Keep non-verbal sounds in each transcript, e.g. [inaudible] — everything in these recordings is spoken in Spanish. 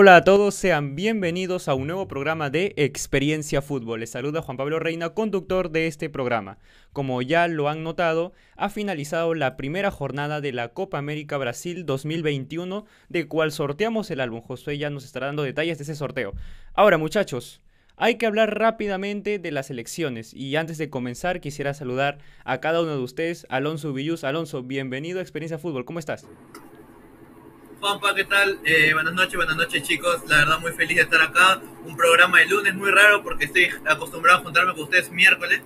Hola a todos, sean bienvenidos a un nuevo programa de Experiencia Fútbol. Les saluda Juan Pablo Reina, conductor de este programa. Como ya lo han notado, ha finalizado la primera jornada de la Copa América Brasil 2021, de cual sorteamos el álbum. Josué ya nos estará dando detalles de ese sorteo. Ahora, muchachos, hay que hablar rápidamente de las elecciones y antes de comenzar quisiera saludar a cada uno de ustedes, Alonso Villus. Alonso, bienvenido a Experiencia Fútbol, ¿cómo estás? Juanpa, ¿qué tal? Eh, buenas noches, buenas noches chicos. La verdad muy feliz de estar acá. Un programa de lunes muy raro porque estoy acostumbrado a juntarme con ustedes miércoles,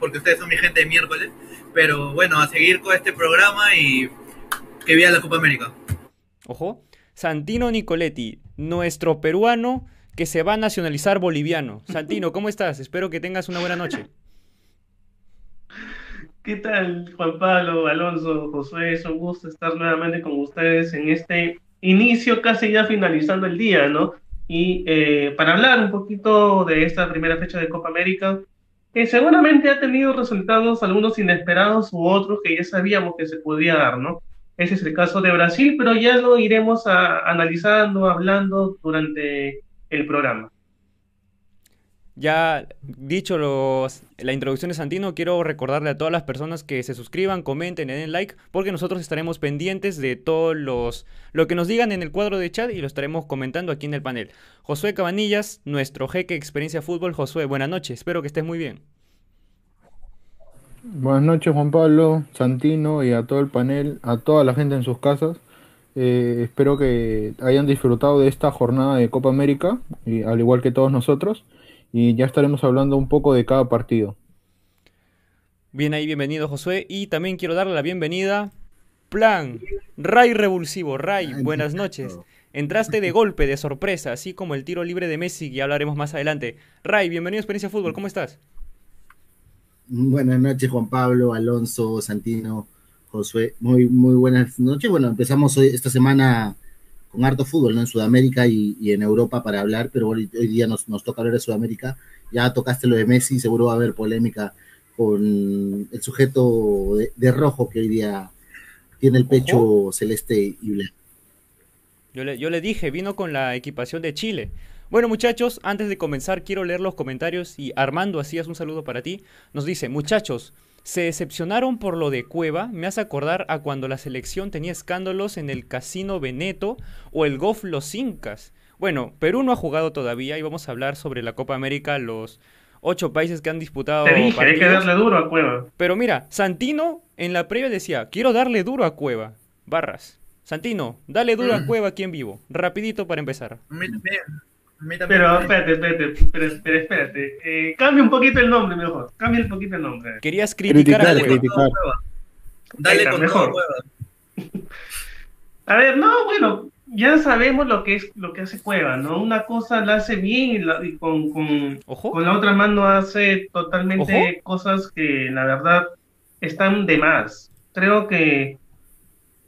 porque ustedes son mi gente de miércoles. Pero bueno, a seguir con este programa y que viva la Copa América. Ojo, Santino Nicoletti, nuestro peruano que se va a nacionalizar boliviano. Santino, ¿cómo estás? Espero que tengas una buena noche. [laughs] ¿Qué tal, Juan Pablo, Alonso, Josué? Es un gusto estar nuevamente con ustedes en este inicio, casi ya finalizando el día, ¿no? Y eh, para hablar un poquito de esta primera fecha de Copa América, que seguramente ha tenido resultados algunos inesperados u otros que ya sabíamos que se podía dar, ¿no? Ese es el caso de Brasil, pero ya lo iremos analizando, hablando durante el programa. Ya dicho los, la introducción de Santino, quiero recordarle a todas las personas que se suscriban, comenten, den like, porque nosotros estaremos pendientes de todos los lo que nos digan en el cuadro de chat y lo estaremos comentando aquí en el panel. Josué Cabanillas, nuestro jeque Experiencia Fútbol. Josué, buenas noches, espero que estés muy bien. Buenas noches Juan Pablo, Santino y a todo el panel, a toda la gente en sus casas. Eh, espero que hayan disfrutado de esta jornada de Copa América, y, al igual que todos nosotros y ya estaremos hablando un poco de cada partido. Bien ahí, bienvenido Josué. Y también quiero darle la bienvenida, Plan, Ray Revulsivo. Ray, buenas noches. Entraste de golpe, de sorpresa, así como el tiro libre de Messi, que hablaremos más adelante. Ray, bienvenido a Experiencia Fútbol, ¿cómo estás? Buenas noches, Juan Pablo, Alonso, Santino, Josué. Muy, muy buenas noches. Bueno, empezamos hoy, esta semana con harto fútbol, ¿no? En Sudamérica y, en Europa para hablar, pero hoy, día nos, toca hablar de Sudamérica. Ya tocaste lo de Messi, seguro va a haber polémica con el sujeto de, rojo que hoy día tiene el pecho celeste y blanco. Yo le, yo le dije, vino con la equipación de Chile. Bueno muchachos, antes de comenzar quiero leer los comentarios y Armando, hacías un saludo para ti. Nos dice, muchachos, se decepcionaron por lo de Cueva, me hace acordar a cuando la selección tenía escándalos en el Casino Veneto o el Golf Los Incas. Bueno, Perú no ha jugado todavía y vamos a hablar sobre la Copa América, los ocho países que han disputado. Te dije, hay que darle duro a Cueva. Pero mira, Santino en la previa decía, quiero darle duro a Cueva. Barras. Santino, dale duro a mm. Cueva aquí en vivo. Rapidito para empezar. Pero espérate, espérate, pero, espérate. Eh, cambia un poquito el nombre mejor. Cambia un poquito el nombre. Querías criticar, a criticar. Dale con mejor. [laughs] A ver, no, bueno, ya sabemos lo que es lo que hace Cueva, ¿no? Una cosa la hace bien y, con, con, con, la otra mano hace totalmente cosas que la verdad están de más. Creo que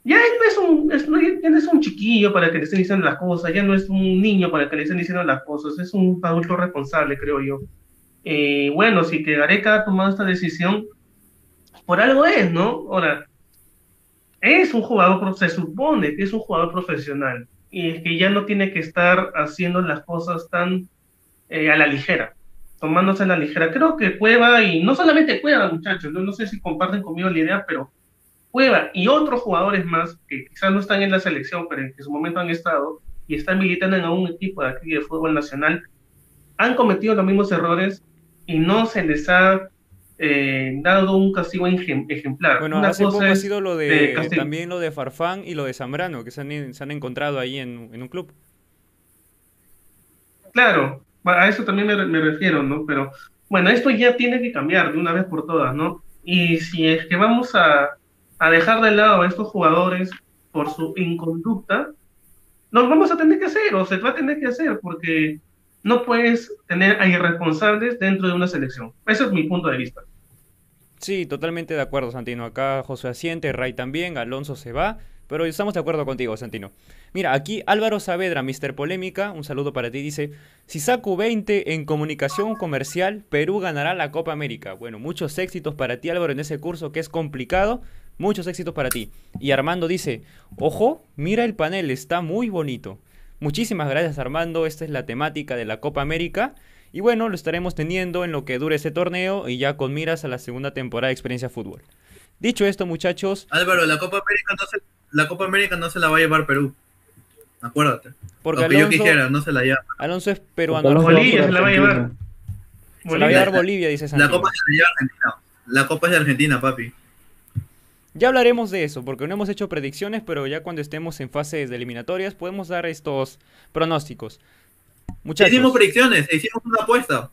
ya no es un, ya no es un chiquillo para que le estén diciendo las cosas, ya no es un niño para que le estén diciendo las cosas, es un adulto responsable, creo yo. Eh, bueno, si que Gareca ha tomado esta decisión, por algo es, ¿no? Ahora, es un jugador, se supone que es un jugador profesional, y es que ya no tiene que estar haciendo las cosas tan eh, a la ligera, tomándose a la ligera. Creo que Cueva, y no solamente Cueva, muchachos, no, no sé si comparten conmigo la idea, pero Cueva y otros jugadores más que quizás no están en la selección, pero en su momento han estado y están militando en un equipo de aquí de fútbol nacional, han cometido los mismos errores y no se les ha eh, dado un castigo ejemplar. Bueno, hace poco ha sido lo de, también lo de Farfán y lo de Zambrano, que se han, encontrado ahí en, un club. Claro, a eso también me, me, refiero, ¿no? Pero bueno, esto ya tiene que cambiar de una vez por todas, ¿no? Y si es que vamos a, a dejar de lado a estos jugadores por su inconducta, nos vamos a tener que hacer, o se va a tener que hacer, porque no puedes tener a irresponsables dentro de una selección. Ese es mi punto de vista. Sí, totalmente de acuerdo, Santino. Acá José Asiente, Ray también, Alonso se va. Pero estamos de acuerdo contigo, Santino. Mira, aquí Álvaro Saavedra, Mr. Polémica, un saludo para ti, dice, si saco 20 en comunicación comercial, Perú ganará la Copa América. Bueno, muchos éxitos para ti, Álvaro, en ese curso que es complicado. Muchos éxitos para ti. Y Armando dice, ojo, mira el panel, está muy bonito. Muchísimas gracias Armando, esta es la temática de la Copa América. Y bueno, lo estaremos teniendo en lo que dure ese torneo y ya con miras a la segunda temporada de Experiencia Fútbol. Dicho esto, muchachos. Álvaro, la Copa América no se, la, Copa América no se la va a llevar Perú. Acuérdate. Porque Alonso, yo quisiera, no se la lleva. Alonso es peruano. Bolivia se la va a llevar. Se la va a llevar Bolivia, dice La Copa es de Argentina. La Copa es de Argentina, papi. Ya hablaremos de eso, porque no hemos hecho predicciones, pero ya cuando estemos en fases de eliminatorias podemos dar estos pronósticos. Muchachos. Hicimos predicciones, hicimos una apuesta.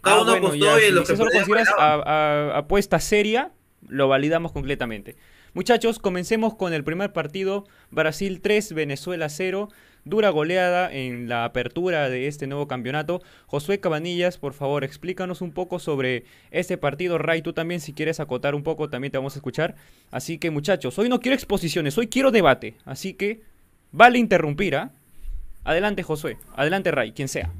Cada ah, uno apostó y lo que si consideras apuesta seria, lo validamos completamente. Muchachos, comencemos con el primer partido. Brasil 3, Venezuela 0. Dura goleada en la apertura de este nuevo campeonato. Josué Cabanillas, por favor, explícanos un poco sobre este partido. Ray, tú también, si quieres acotar un poco, también te vamos a escuchar. Así que, muchachos, hoy no quiero exposiciones, hoy quiero debate. Así que, vale interrumpir, ¿ah? Adelante, Josué. Adelante, Ray, quien sea.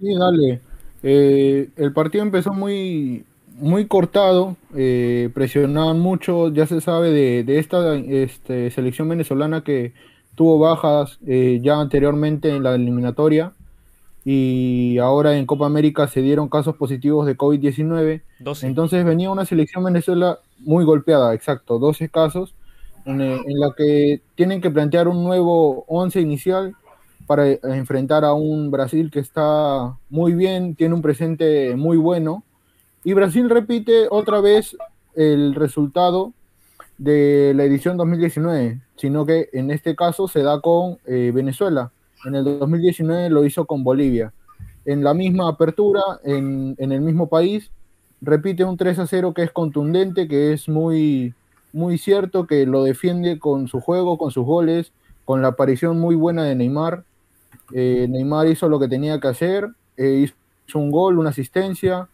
Sí, dale. Eh, el partido empezó muy, muy cortado, eh, presionaban mucho, ya se sabe de, esta este, selección venezolana que tuvo bajas eh, ya anteriormente en la eliminatoria y ahora en Copa América se dieron casos positivos de COVID-19. Entonces venía una selección Venezuela muy golpeada, exacto, 12 casos, en, en la que tienen que plantear un nuevo 11 inicial para enfrentar a un Brasil que está muy bien, tiene un presente muy bueno y Brasil repite otra vez el resultado de la edición 2019, sino que en este caso se da con eh, Venezuela. En el 2019 lo hizo con Bolivia. En la misma apertura, en, el mismo país, repite un 3 a 0 que es contundente, que es muy, muy cierto, que lo defiende con su juego, con sus goles, con la aparición muy buena de Neymar. Eh, Neymar hizo lo que tenía que hacer, eh, hizo un gol, una asistencia,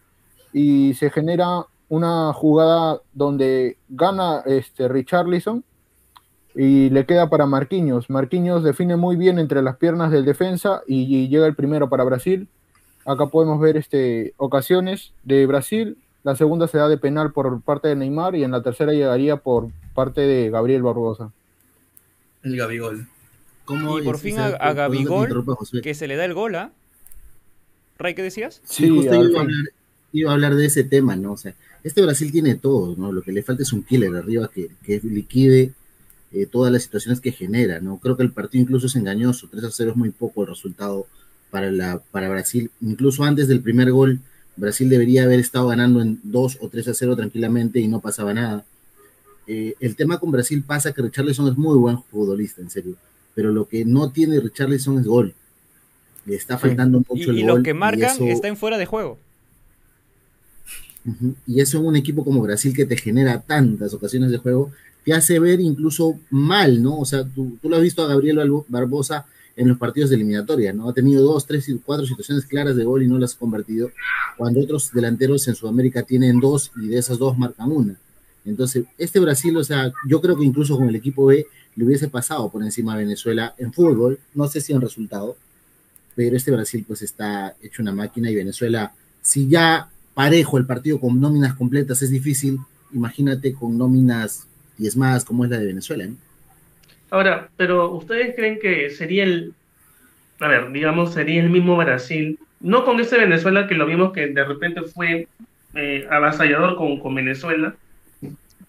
y se genera una jugada donde gana este Richarlison y le queda para Marquinhos. Marquinhos define muy bien entre las piernas del defensa y, llega el primero para Brasil. Acá podemos ver este, ocasiones de Brasil. La segunda se da de penal por parte de Neymar y en la tercera llegaría por parte de Gabriel Barbosa. El Gabigol. y por fin a, Gabigol, que se le da el gol, ¿ah? ¿Ray, qué decías? Sí, iba a hablar de ese tema, ¿no? O sea, este Brasil tiene todo, ¿no? Lo que le falta es un killer arriba que, que liquide eh, todas las situaciones que genera, ¿no? Creo que el partido incluso es engañoso, 3 a 0 es muy poco el resultado para, la, para Brasil. Incluso antes del primer gol, Brasil debería haber estado ganando en 2 o 3 a 0 tranquilamente y no pasaba nada. Eh, el tema con Brasil pasa que Richarlison es muy buen futbolista, en serio, pero lo que no tiene Richarlison es gol. Le está faltando mucho el gol. Y lo que marca está en fuera de juego. Y eso en un equipo como Brasil que te genera tantas ocasiones de juego, te hace ver incluso mal, ¿no? O sea, tú, lo has visto a Gabriel Barbosa en los partidos de eliminatoria, ¿no? Ha tenido dos, tres, cuatro situaciones claras de gol y no las ha convertido, cuando otros delanteros en Sudamérica tienen dos y de esas dos marcan una. Entonces, este Brasil, o sea, yo creo que incluso con el equipo B le hubiese pasado por encima a Venezuela en fútbol, no sé si en resultado, pero este Brasil pues está hecho una máquina y Venezuela, si ya parejo el partido con nóminas completas es difícil, imagínate con nóminas diezmadas como es la de Venezuela. Ahora, pero ¿ustedes creen que sería el, a ver, digamos, sería el mismo Brasil, no con ese Venezuela que lo vimos que de repente fue eh, avasallador con, con Venezuela,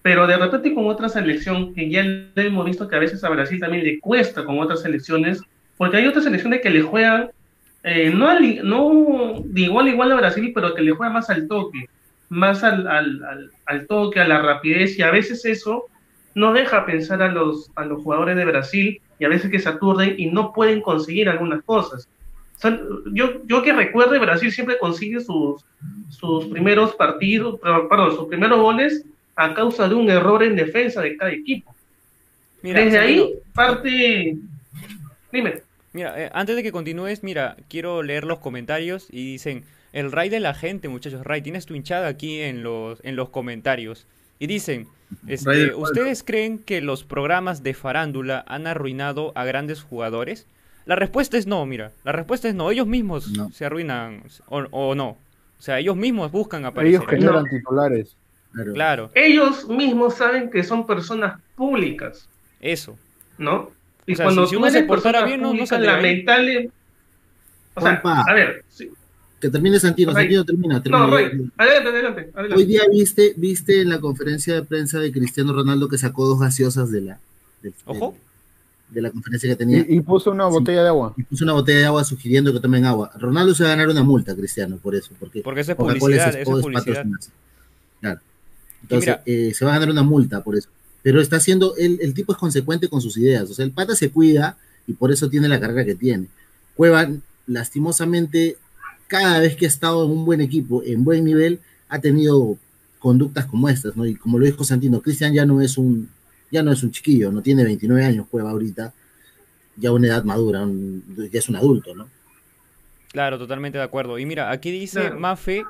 pero de repente con otra selección que ya hemos visto que a veces a Brasil también le cuesta con otras selecciones, porque hay otras selecciones que le juegan eh, no, no de igual a igual a Brasil, pero que le juega más al toque, más al, al, al, toque, a la rapidez, y a veces eso no deja pensar a los, a los jugadores de Brasil, y a veces que se aturden y no pueden conseguir algunas cosas. yo, yo que recuerde, Brasil siempre consigue sus, sus primeros partidos, perdón, sus primeros goles a causa de un error en defensa de cada equipo. Desde ahí parte... Dime. Mira, eh, antes de que continúes, mira, quiero leer los comentarios y dicen, el Ray de la gente, muchachos, Ray, tienes tu hinchada aquí en los, en los comentarios. Y dicen, este, ¿ustedes creen que los programas de farándula han arruinado a grandes jugadores? La respuesta es no, mira, la respuesta es no, ellos mismos se arruinan o, no. O sea, ellos mismos buscan aparecer. Ellos generan titulares. Claro. Ellos mismos saben que son personas públicas. Eso. ¿No? Y cuando si, uno se portara bien, no, no lamentable. O sea, a ver. Que termine Santino, Santino termina. termina. No, adelante, adelante, adelante, Hoy día viste, viste en la conferencia de prensa de Cristiano Ronaldo que sacó dos gaseosas de la. Ojo. De, la conferencia que tenía. Y, puso una botella de agua. Y puso una botella de agua sugiriendo que tomen agua. Ronaldo se va a ganar una multa, Cristiano, por eso. Porque, porque esa es publicidad. Es, es publicidad. Claro. Entonces, eh, se va a ganar una multa por eso. Pero está haciendo, el, el tipo es consecuente con sus ideas. O sea, el pata se cuida y por eso tiene la carrera que tiene. Cueva, lastimosamente, cada vez que ha estado en un buen equipo, en buen nivel, ha tenido conductas como estas, ¿no? Y como lo dijo Santino, Cristian ya no es un, ya no es un chiquillo, no tiene 29 años, Cueva ahorita, ya una edad madura, ya es un adulto, ¿no? Claro, totalmente de acuerdo. Y mira, aquí dice Mafe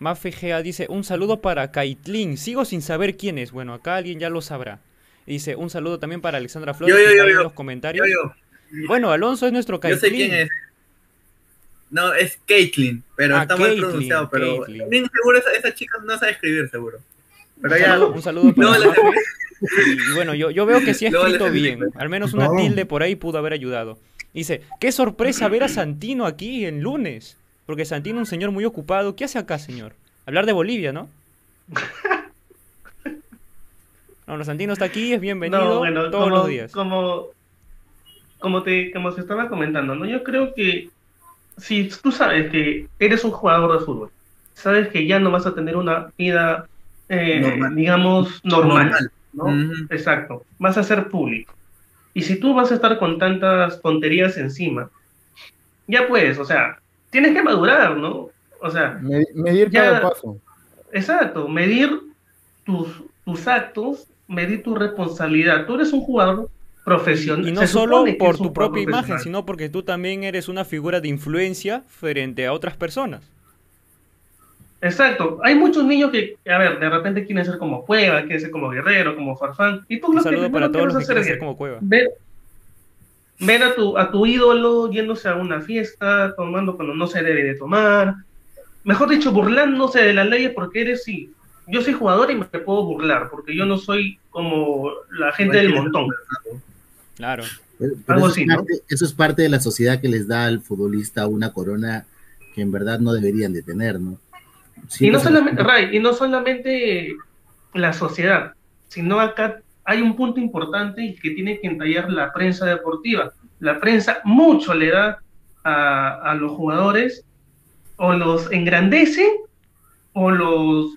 Gea dice, un saludo para Kaitlin, sigo sin saber quién es, bueno, acá alguien ya lo sabrá. Dice, un saludo también para Alexandra Flores, en los comentarios. Bueno, Alonso es nuestro Kaitlin. Yo sé quién es. No, es Caitlyn, pero ah, está mal pronunciado. Pero bien seguro esa, esa, chica no sabe escribir, seguro. Pero ya. Un saludo para y, bueno, yo, yo, veo que sí ha escrito bien. Al menos una tilde por ahí pudo haber ayudado. Dice, qué sorpresa ver a Santino aquí en lunes. Porque Santino es un señor muy ocupado. ¿Qué hace acá, señor? Hablar de Bolivia, ¿no? [laughs] No, no, Santino está aquí, es bienvenido todos los días. Como, como, te, como se estaba comentando, ¿no? Yo creo que si tú sabes que eres un jugador de fútbol, sabes que ya no vas a tener una vida, eh, digamos, normal, ¿no? Exacto, vas a ser público. Y si tú vas a estar con tantas tonterías encima, ya puedes, o sea, tienes que madurar, ¿no? O sea, medir, cada paso. Exacto, medir tus, tus actos, medir tu responsabilidad. Tú eres un jugador profesional. Y no solo por tu propia imagen, sino porque tú también eres una figura de influencia frente a otras personas. Exacto. Hay muchos niños que, a ver, de repente quieren ser como Cueva, quieren ser como Guerrero, como Farfán. Y tú Un saludo para todos los que quieren ser como Cueva. Ver, ver, a, tu, a tu ídolo yéndose a una fiesta, tomando cuando no se debe de tomar. Mejor dicho, burlándose de las leyes porque eres, sí, yo soy jugador y me puedo burlar, porque yo no soy como la gente del montón. Claro. eso, es parte, de la sociedad que les da al futbolista una corona que en verdad no deberían de tener, ¿no? y, no solamente, Ray, y no solamente la sociedad, sino acá hay un punto importante que tiene que entallar la prensa deportiva. La prensa mucho le da a, a los jugadores o los engrandece o los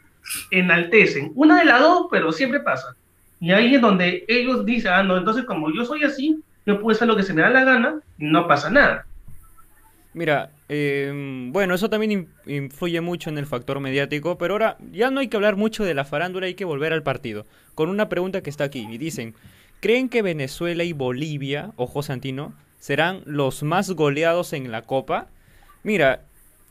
enaltecen. Una de las dos, pero siempre pasa. Y ahí es donde ellos dicen, ah, no, entonces como yo soy así, yo puedo hacer lo que se me da la gana, no pasa nada. Mira, em, bueno, eso también influye mucho en el factor mediático, pero ahora ya no hay que hablar mucho de la farándula, hay que volver al partido. Con una pregunta que está aquí, y dicen, ¿creen que Venezuela y Bolivia, ojo Santino, serán los más goleados en la Copa? Mira,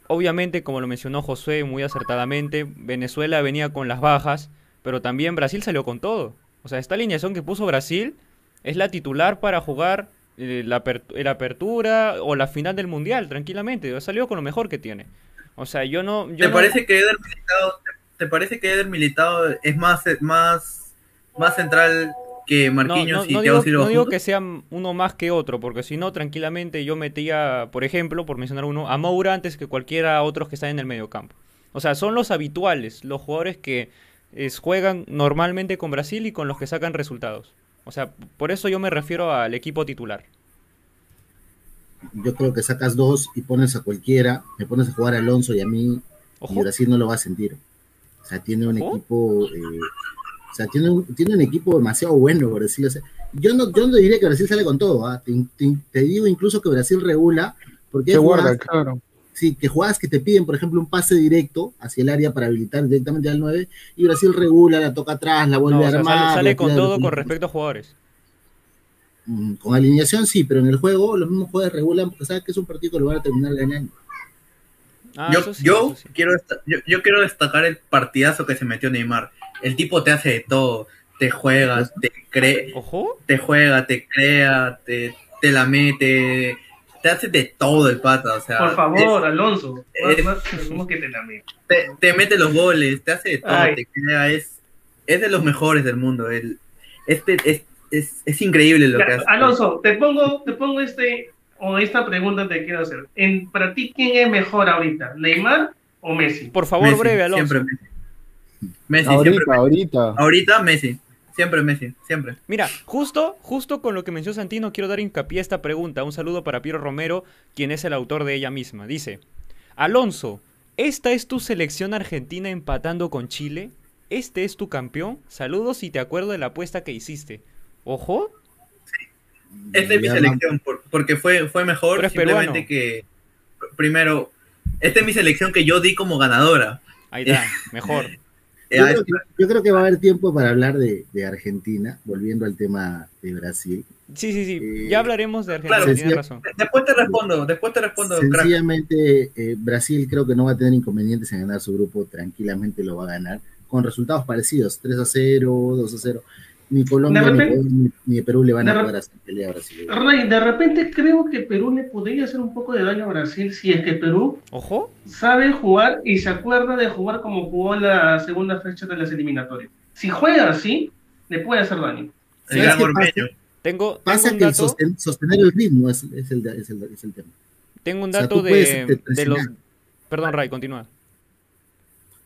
obviamente, como lo mencionó José muy acertadamente, Venezuela venía con las bajas, pero también Brasil salió con todo. O sea, esta alineación que puso Brasil es la titular para jugar eh, la, apertura o la final del mundial, tranquilamente. Salió con lo mejor que tiene. O sea, yo no. ¿Te, Parece que Eder Militado, ¿Te parece que Eder Militado es más, más, más central que Marquinhos y no digo, No digo que sea uno más que otro, porque si no, tranquilamente yo metía, por ejemplo, por mencionar uno, a Moura antes que cualquiera otros que están en el medio campo. O sea, son los habituales, los jugadores que juegan normalmente con Brasil y con los que sacan resultados. O sea, por eso yo me refiero al equipo titular. Yo creo que sacas dos y pones a cualquiera, me pones a jugar a Alonso y a mí, y Brasil no lo va a sentir. O sea, tiene un equipo, eh, o sea, tiene un, tiene un equipo demasiado bueno, por decirlo así. Yo no, yo no diría que Brasil sale con todo, ¿ah? te, digo incluso que Brasil regula, porque Se guarda, claro sí, que jugadas que te piden, por ejemplo, un pase directo hacia el área para habilitar directamente al 9, y Brasil regula, la toca atrás, la vuelve a armar. sale, con todo con respecto a jugadores. Mm, con alineación sí, pero en el juego los mismos jugadores regulan porque saben que es un partido que lo van a terminar ganando. Ah, yo, yo, quiero yo, quiero destacar el partidazo que se metió Neymar. El tipo te hace de todo. Te juega, te cree, te juega, te crea, te, te la mete, te hace de todo el pata, o sea. Por favor, Alonso, es, que te, te, mete los goles, te hace de todo, te crea, es, es de los mejores del mundo. El, este, es, es, es increíble lo que hace. Alonso, te pongo, te pongo este, o esta pregunta te quiero hacer. En, para ti, ¿quién es mejor ahorita? ¿Neymar o Messi? Por favor, breve, Alonso. Siempre Messi. Messi, ahorita, siempre Messi. ahorita. Ahorita Messi. Siempre Messi, siempre. Mira, justo, justo con lo que mencionó Santino, quiero dar hincapié a esta pregunta. Un saludo para Piero Romero, quien es el autor de ella misma. Dice, Alonso, ¿esta es tu selección argentina empatando con Chile? ¿Este es tu campeón? Saludos y te acuerdo de la apuesta que hiciste. Ojo. Esta es mi selección, por- porque fue, fue mejor Pero simplemente peruano. que, primero, esta es mi selección que yo di como ganadora. Ahí está, [laughs] mejor. Yo creo, que, yo creo que va a haber tiempo para hablar de, de Argentina, volviendo al tema de Brasil. Sí, sí, sí. Eh, Ya hablaremos de Argentina, claro, tienes razón. Después te respondo, después te respondo. Sencillamente, eh, Brasil creo que no va a tener inconvenientes en ganar su grupo, tranquilamente lo va a ganar, con resultados parecidos, 3 a 0, 2 a 0. Ni Colombia ni, repente- Perú, ni- ni Perú le van a poder hacer pelea a Brasil. Ray, de repente creo que Perú le podría hacer un poco de daño a Brasil si es que Perú Ojo. sabe jugar y se acuerda de jugar como jugó la segunda fecha de las eliminatorias. Si juega así, le puede hacer daño. El ¿Sabes gran qué ormeño. Tengo, Pasa tengo un que el dato, sosten- sostener el ritmo es, es el, es el- es el tema. tengo un o sea, dato de, de los... Perdón, Ray, continúa.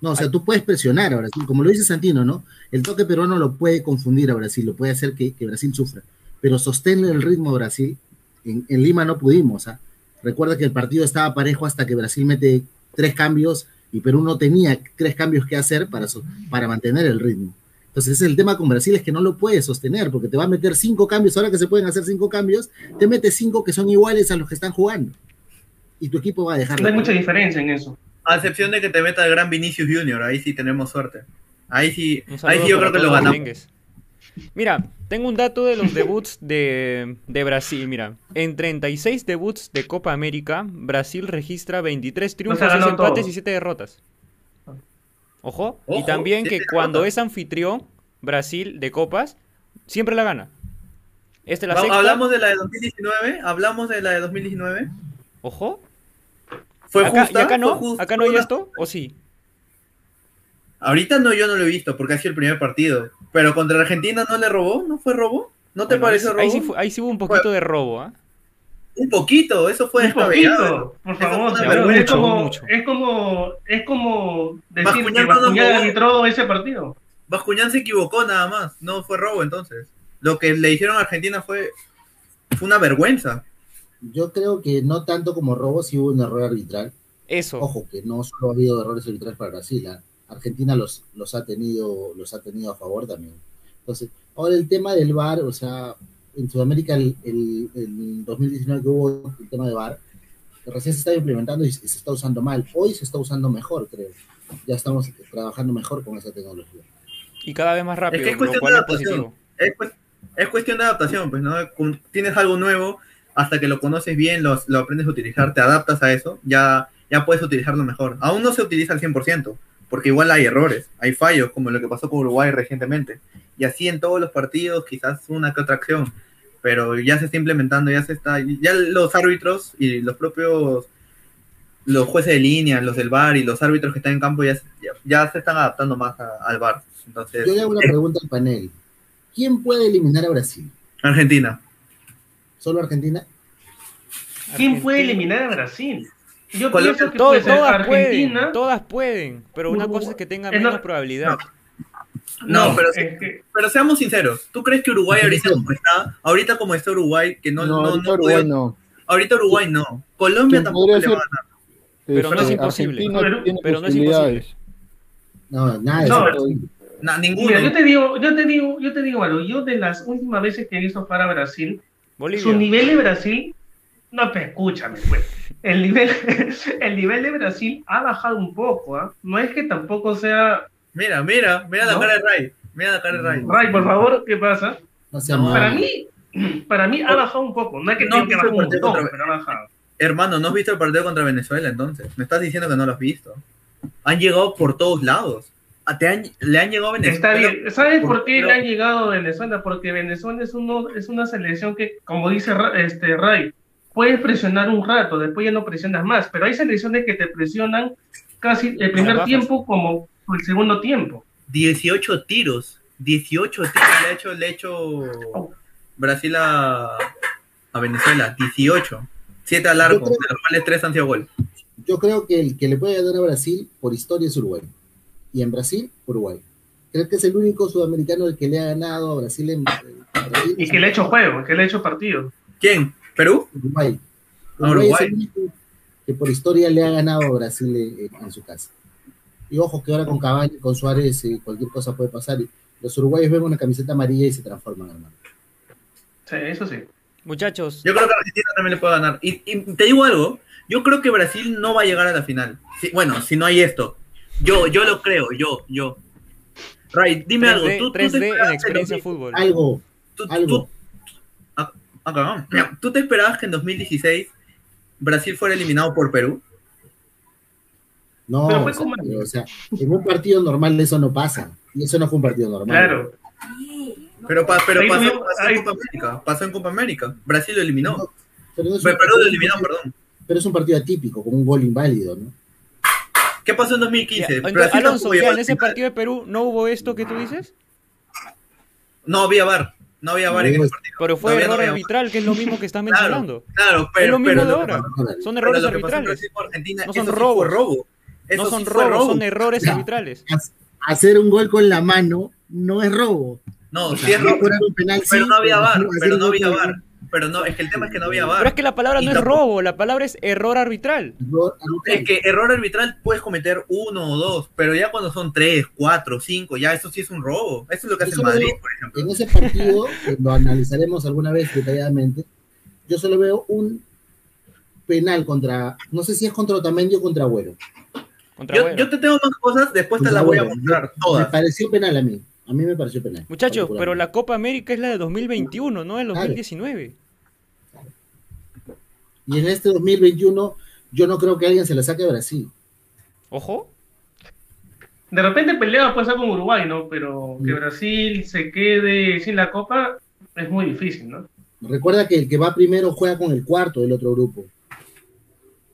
No, o sea, tú puedes presionar a Brasil, como lo dice Santino, ¿no? El toque peruano lo puede confundir a Brasil, lo puede hacer que, que Brasil sufra, pero sostener el ritmo a Brasil, en, en Lima no pudimos, ¿ah? Recuerda que el partido estaba parejo hasta que Brasil mete tres cambios y Perú no tenía tres cambios que hacer para, so- para mantener el ritmo. Entonces, ese es el tema con Brasil, es que no lo puede sostener, porque te va a meter cinco cambios, ahora que se pueden hacer cinco cambios, te mete cinco que son iguales a los que están jugando. Y tu equipo va a dejar. No hay mucha diferencia en eso. A excepción de que te meta el gran Vinicius Junior, ahí sí tenemos suerte. Ahí sí, ahí sí yo creo que lo ganamos. merengues. Mira, tengo un dato de los debuts de, de Brasil. Mira, en 36 debuts de Copa América, Brasil registra 23 triunfos, ganó 6 empates todo. y 7 derrotas. Ojo. y también que cuando es anfitrión, Brasil de copas, siempre la gana. Esta es la Va- sexta. Hablamos de la de 2019, hablamos de la de 2019. Ojo. ¿Fue acá, justa? ¿Y acá ¿Fue no? justa? ¿Acá no hay esto? ¿O sí? Ahorita no, yo no lo he visto porque ha sido el primer partido. Pero contra Argentina no le robó, ¿no fue robo? ¿No te Bueno, parece ahí, robo? ahí sí fue- ahí sí hubo un poquito de robo, ¿ah? Un poquito, eso fue Un poquito, por Eso favor. es, como, mucho. es como es como decir Bascuñán que Bascuñán arbitró ese partido. Bascuñán se equivocó nada más, no fue robo entonces. Lo que le hicieron a Argentina fue, fue una vergüenza. Yo creo que no tanto como robo, sí hubo un error arbitral. Eso. Ojo, que no solo ha habido errores arbitrales para Brasil, ¿ah? Argentina los, los, ha tenido, los ha tenido a favor también. Entonces, ahora el tema del VAR, o sea, en Sudamérica el, el, el 2019 que hubo el tema de VAR, recién se está implementando y se está usando mal. Hoy se está usando mejor, creo. Ya estamos trabajando mejor con esa tecnología. Y cada vez más rápido, es lo cuestión cual de es adaptación. Es, cu- es cuestión de adaptación, pues, ¿no? Tienes algo nuevo, hasta que lo conoces bien, lo, lo aprendes a utilizar, te adaptas a eso, ya, ya puedes utilizarlo mejor. Aún no se utiliza al 100%, porque igual hay errores, hay fallos, como lo que pasó con Uruguay recientemente. Y así en todos los partidos, quizás una que otra acción, pero ya se está implementando, ya se está, ya los árbitros y los propios, los jueces de línea, los del VAR y los árbitros que están en campo ya, se- ya, ya se están adaptando más a- al VAR. Entonces, Yo le hago una pregunta al panel. ¿Quién puede eliminar a Brasil? Argentina. ¿Solo Argentina? ¿Quién puede eliminar a Brasil? Yo pienso que To- puede ser todas Argentina. pueden, todas pueden, pero una cosa es que tengan eh, no, menos probabilidad. No, pero sí. es que- Pero seamos sinceros, ¿tú crees que Uruguay ahorita como está, ahorita como está Uruguay, que no, No, no, ahorita no Uruguay puede- no. ahorita Uruguay no, Colombia ¿Quién tampoco le va a ganar. Pero no es Este, imposible. Pero- pero no es posibilidades. No, nada. No, ninguno. Mira, yo te digo, yo te digo, yo te digo algo. Yo de las últimas veces que he visto para Brasil, Bolivia. su nivel de Brasil, no, pero escúchame, pues. El nivel, [laughs] el nivel de Brasil ha bajado un poco, ¿ah? No es que tampoco sea. Mira, mira, mira la ¿No? cara de Ray. Mira la cara de Ray. Ray, por favor, ¿qué pasa? no sea No, mal. Para mí, [clears throat] para mí ha bajado un poco. No es que No, tenga que bajar un partido montón, contra- pero ha bajado. Hermano, ¿no has visto el partido contra Venezuela entonces? Me estás diciendo que no lo has visto. Han llegado por todos lados. A- te han- le han llegado a Venezuela. Está bien. ¿Sabes por qué Pero- le han llegado a Venezuela? Porque Venezuela es, uno, es una selección que, como dice este Ray, puedes presionar un rato, después ya no presionas más. Pero hay selecciones que te presionan casi el primer bajas. tiempo como el segundo tiempo. 18 tiros. 18 tiros le ha hecho, le ha hecho Brasil a, a Venezuela, 18. 7 al arco, de los cuales 3 han sido gol. Yo creo que el que le puede ganar a Brasil por historia es Uruguay. Y en Brasil, Uruguay. Creo que es el único sudamericano el que le ha ganado a Brasil en, Brasil. Y que le ha hecho juego, que le ha hecho partido. ¿Quién? ¿Perú? Uruguay. Ah, Uruguay, es el único que por historia le ha ganado a Brasil en, su casa. Y ojo que ahora con Cavani, con Suárez, eh, cualquier cosa puede pasar. Los uruguayos ven una camiseta amarilla y se transforman, hermano. Sí, eso sí. Muchachos. Yo creo que Argentina también le puede ganar. Y, te digo algo, yo creo que Brasil no va a llegar a la final. bueno, si no hay esto. Yo, yo lo creo, yo, yo. Ray, dime algo. ¿Tú, 3D en experiencia de fútbol. Algo. algo. Ah, ah, ¿Tú te esperabas que en 2016 Brasil fuera eliminado por Perú? No, o sea, en un partido normal eso no pasa. Y eso no fue un partido normal. Claro. Pero, pero pasó, en Copa América. Pasó en Copa América. Brasil lo eliminó. pero Perú lo eliminó, perdón. Pero es un partido atípico, con un gol inválido, ¿no? ¿Qué pasó en 2015? Alonso, ya en ese partido de Perú no hubo esto que tú dices. No había VAR. No había VAR en ese partido. Pero fue error arbitral, que es lo mismo que estás mencionando. Claro, pero. Es lo mismo de ahora. Son errores arbitrales. no son robos. Robo. no son robos, son errores arbitrales. Hacer un gol con la mano no es robo. No, si es robo. Pero no había VAR. Pero no había VAR. Pero no, es que el tema es que no había VAR. Pero es que la palabra no es robo, la palabra es error arbitral. Es que error arbitral puedes cometer uno o dos, pero ya cuando son tres, cuatro, cinco, ya eso sí es un robo. Eso es lo que hace el Madrid, por ejemplo. En ese partido, lo analizaremos alguna vez detalladamente, yo solo veo un penal contra, no sé si es contra Otamendi o contra Agüero. Yo, yo, te tengo más cosas, después te las voy a mostrar todas. Me pareció penal a mí. A mí me pareció penal. Muchachos, pero la Copa América es la de 2021, no el 2019. Y en este 2021 yo no creo que alguien se la saque a Brasil. Ojo. De repente pelea puede ser con Uruguay, ¿no? Pero que mm. Brasil se quede sin la Copa es muy difícil, ¿no? Recuerda que el que va primero juega con el cuarto del otro grupo.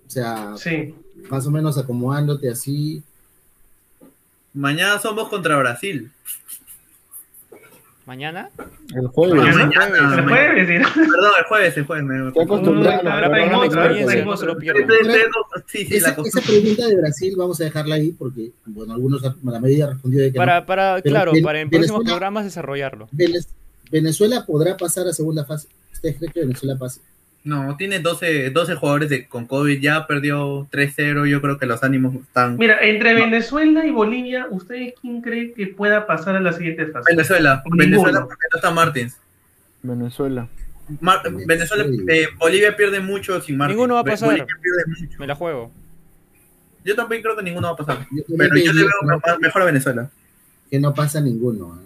O sea, más o menos acomodándote así. Mañana somos contra Brasil. ¿Mañana? El jueves. Mañana, el jueves, Perdón, el jueves, el jueves. Me... Estoy acostumbrado. Esa, pregunta de Brasil vamos a dejarla ahí porque, bueno, algunos, la medida respondió de que para, no. Para, claro, para en próximos programas desarrollarlo. Venezuela podrá pasar a segunda fase. ¿Ustedes creen que Venezuela pase? No, tiene 12, 12 jugadores de, con COVID, ya perdió 3-0, yo creo que los ánimos están... Mira, entre Venezuela y Bolivia, ¿ustedes quién cree que pueda pasar a la siguiente fase? Venezuela, Venezuela porque no está Martins. Venezuela. Venezuela, eh, Bolivia pierde mucho sin Martins. Ninguno va a pasar. Me la juego. Yo también creo que ninguno va a pasar. pero yo le veo mejor a Venezuela. Que no pasa ninguno.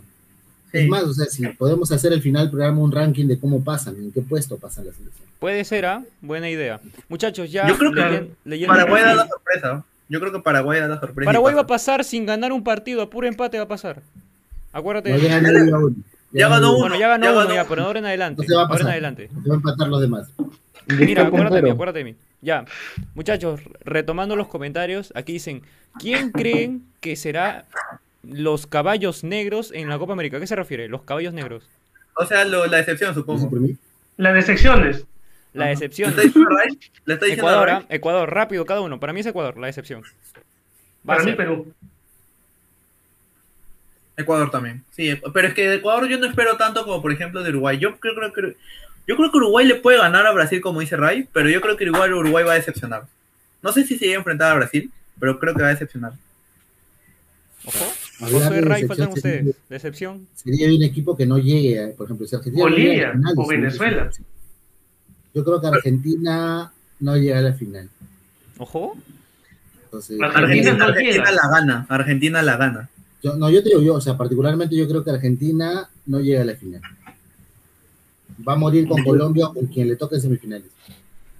¿Eh? Es más, o sea, si podemos hacer al final del programa un ranking de cómo pasan, en qué puesto pasan las elecciones. Puede ser, ¿ah? Buena idea. Muchachos, ya. Yo creo que Paraguay da la sorpresa. Yo creo que Paraguay da la sorpresa. Paraguay va a pasar sin ganar un partido, a puro empate va a pasar. Acuérdate. ya, ganó ya, ganó uno. Bueno, ya ganó uno, ya, pero ahora en adelante. No ahora en adelante. No se van a empatar los demás. Mira, acuérdate de mí, acuérdate de mí. Ya, muchachos, retomando los comentarios, aquí dicen, ¿quién creen que será los caballos negros en la Copa América. ¿A qué se refiere? Los caballos negros. O sea, la excepción, supongo. Las excepciones. La excepción. ¿Le está Ecuador, ¿ah? Ecuador, rápido cada uno. Para mí es Ecuador, la excepción. Para mí Perú. Ecuador también. Sí, pero es que de Ecuador yo no espero tanto como por ejemplo de Uruguay. Yo creo, que yo creo que Uruguay le puede ganar a Brasil como dice Ray, pero yo creo que igual Uruguay va a decepcionar. No sé si se llega a enfrentar a Brasil, pero creo que va a decepcionar. Ojo. José Ray, faltan ustedes. Decepción. Sería un equipo que no llegue, por ejemplo, si Argentina. Bolivia o Venezuela. Yo creo que Argentina no llega a la final. Ojo. Argentina, Argentina la gana. Argentina la gana. Yo, no, yo te digo yo, o sea, particularmente yo creo que Argentina no llega a la final. Va a morir con Colombia o con quien le toque en semifinales.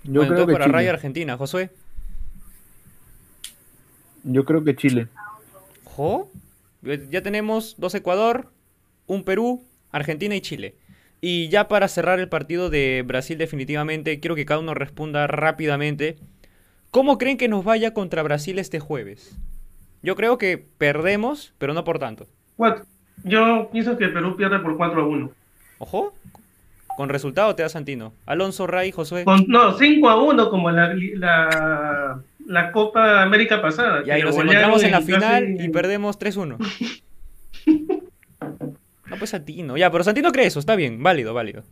Yo creo que para Ray Argentina, Josué. Yo creo que Chile. Ojo. Ya tenemos dos Ecuador, un Perú, Argentina y Chile. Y ya para cerrar el partido de Brasil definitivamente, quiero que cada uno responda rápidamente. ¿Cómo creen que nos vaya contra Brasil este jueves? Yo creo que perdemos, pero no por tanto. Yo pienso que Perú pierde por 4 a 1. Ojo. Con resultado te da Santino. Alonso, Ray, Josué. no, 5 a 1 como la, la, la Copa América pasada. Y ahí nos encontramos en la final y perdemos 3-1. no, pues Santino. Ya, pero Santino cree eso, está bien, válido, válido.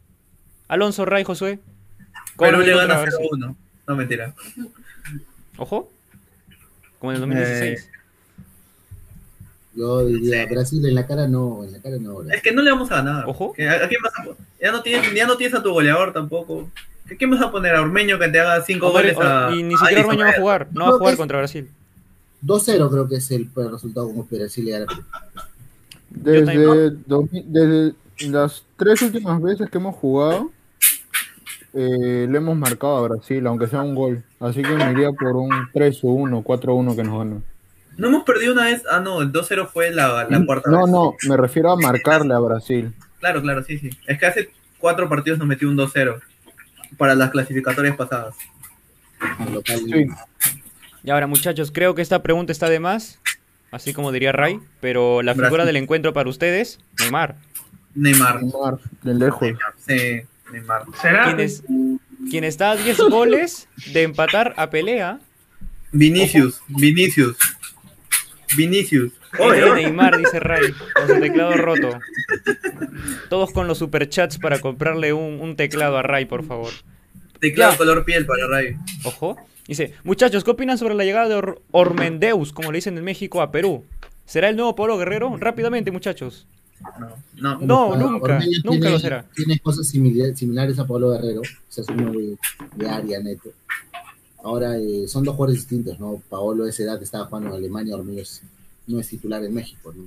Alonso, Ray, Josué. Pero le gana 0-1. No, mentira. Ojo. Como en el 2016. Eh, yo diría, Brasil en la cara no, en la cara no. Es que no le vamos a ganar. Ojo. ¿A quién vas a ya no tienes, ya no tienes a tu goleador tampoco. ¿Qué, vas a poner a Ormeño que te haga 5 goles a, Y ni siquiera Ormeño va a jugar, no va a jugar contra Brasil. 2-0 creo que es el resultado como Brasil le Desde, desde las tres últimas veces que hemos jugado, eh, le hemos marcado a Brasil, aunque sea un gol. Así que me iría por un 3-1, 4-1 que nos ganó. ¿No hemos perdido una vez? Ah, no, el 2-0 fue la, la cuarta no, vez. No, no, me refiero a marcarle a Brasil. Claro, claro, sí, sí. Es que hace cuatro partidos nos metió un 2-0 para las clasificatorias pasadas. Sí. Y ahora, muchachos, creo que esta pregunta está de más, así como diría Ray, pero la figura del encuentro para ustedes, Neymar. Neymar. Neymar, de lejos. Sí, Neymar. ¿Será? ¿Quién, está a 10 goles de empatar a pelea? Vinicius, Vinicius. Vinicius. [laughs] Neymar, dice Ray, con su teclado roto. Todos con los superchats para comprarle un, teclado a Ray, por favor. Teclado color piel para Ray. Ojo. Dice, muchachos, ¿qué opinan sobre la llegada de Ormendeus, como le dicen en México, a Perú? ¿Será el nuevo Polo Guerrero? Rápidamente, muchachos. No, no, nunca, nunca lo será. Tiene cosas similares, a Pablo Guerrero, o sea, es uno de, de área neto. Ahora eh, son dos jugadores distintos, ¿no? Paolo a esa edad estaba jugando en Alemania, Hormigos no es titular en México, ¿no?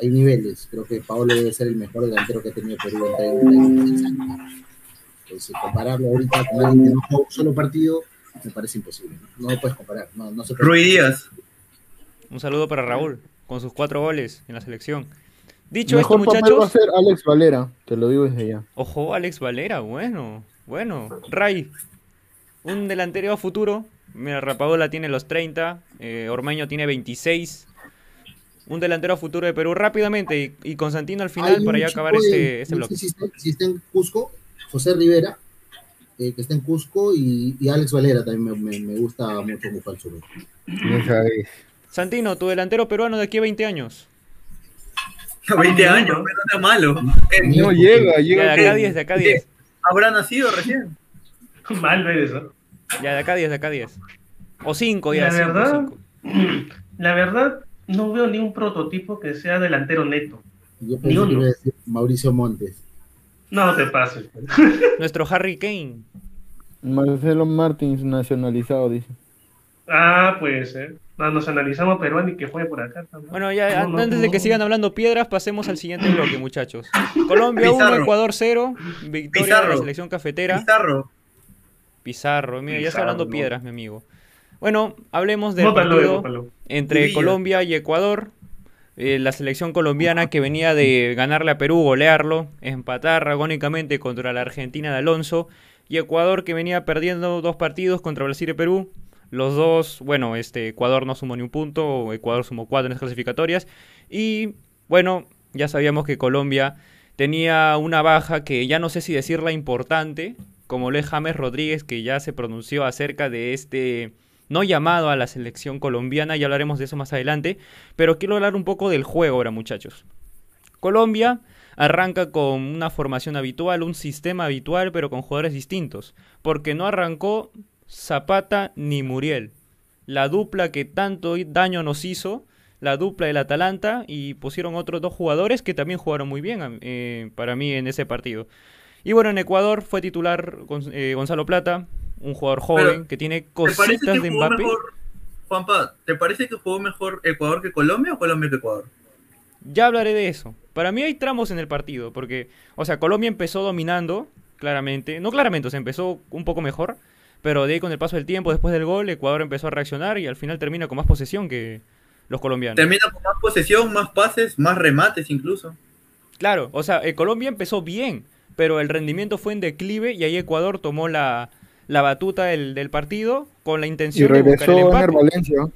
hay niveles, creo que Paolo debe ser el mejor delantero que ha tenido Perú en 36 años. Entonces, compararlo ahorita con alguien que no jugó un solo partido, me parece imposible. No, lo puedes comparar. No, no se Rui Díaz. Un saludo para Raúl, con sus cuatro goles en la selección. Dicho Mejor esto, muchachos. va a ser Alex Valera, te lo digo desde ya. Ojo, Alex Valera, bueno, bueno. Ray, un delantero futuro. Mira, Rapadola tiene los 30, eh, Ormeño tiene 26. Un delantero a futuro de Perú rápidamente y, Constantino al final para ya acabar este, este bloque. Si está, en Cusco, José Rivera, eh, que está en Cusco, y, Alex Valera también me, gusta mucho Sur. Santino, tu delantero peruano de aquí a 20 años. 20 años, no está malo. No llega, llega. de acá 10, de acá 10. ¿Habrá nacido recién? Mal ver eso. Ya, de acá 10, de acá 10. O 5, ya. La verdad, [clears throat] la verdad, no veo ni un prototipo que sea delantero neto. Yo ni uno. Que decir Mauricio Montes. No te pases. Pues. [laughs] [laughs] Nuestro Harry Kane. Marcelo Martins nacionalizado, dice. Ah, puede ser. nos analizamos peruano y que fue por acá. Bueno, ya antes de que sigan hablando piedras, pasemos al siguiente bloque, muchachos. Colombia 1, Ecuador 0, victoria de la selección cafetera. Pizarro. Pizarro, mira, ya está hablando piedras, mi amigo. Bueno, hablemos del partido entre Colombia y Ecuador. Eh, la selección colombiana que venía de ganarle a Perú, golearlo, empatar agónicamente contra la Argentina de Alonso. Y Ecuador que venía perdiendo dos partidos contra Brasil y Perú. Los dos, bueno, este Ecuador no sumó ni un punto, Ecuador sumó cuatro en las clasificatorias. Y bueno, ya sabíamos que Colombia tenía una baja que ya no sé si decirla importante, como lo es James Rodríguez, que ya se pronunció acerca de este no llamado a la selección colombiana, ya hablaremos de eso más adelante, pero quiero hablar un poco del juego ahora, muchachos. Colombia arranca con una formación habitual, un sistema habitual, pero con jugadores distintos, porque no arrancó Zapata ni Muriel, la dupla que tanto daño nos hizo, la dupla del Atalanta, y pusieron otros dos jugadores que también jugaron muy bien eh, para mí en ese partido. Y bueno, en Ecuador fue titular eh, Gonzalo Plata, un jugador joven que tiene cositas de Mbappé. Juanpa, ¿te parece que jugó mejor Ecuador que Colombia o Colombia que Ecuador? Ya hablaré de eso. Para mí hay tramos en el partido, porque, o sea, Colombia empezó dominando, claramente. No claramente, o sea, empezó un poco mejor, pero de ahí con el paso del tiempo, después del gol, Ecuador empezó a reaccionar y al final termina con más posesión que los colombianos. Termina con más posesión, más pases, más remates incluso. Claro, o sea, Colombia empezó bien, pero el rendimiento fue en declive y ahí Ecuador tomó la, batuta del, partido con la intención de buscar el empate. Valencia.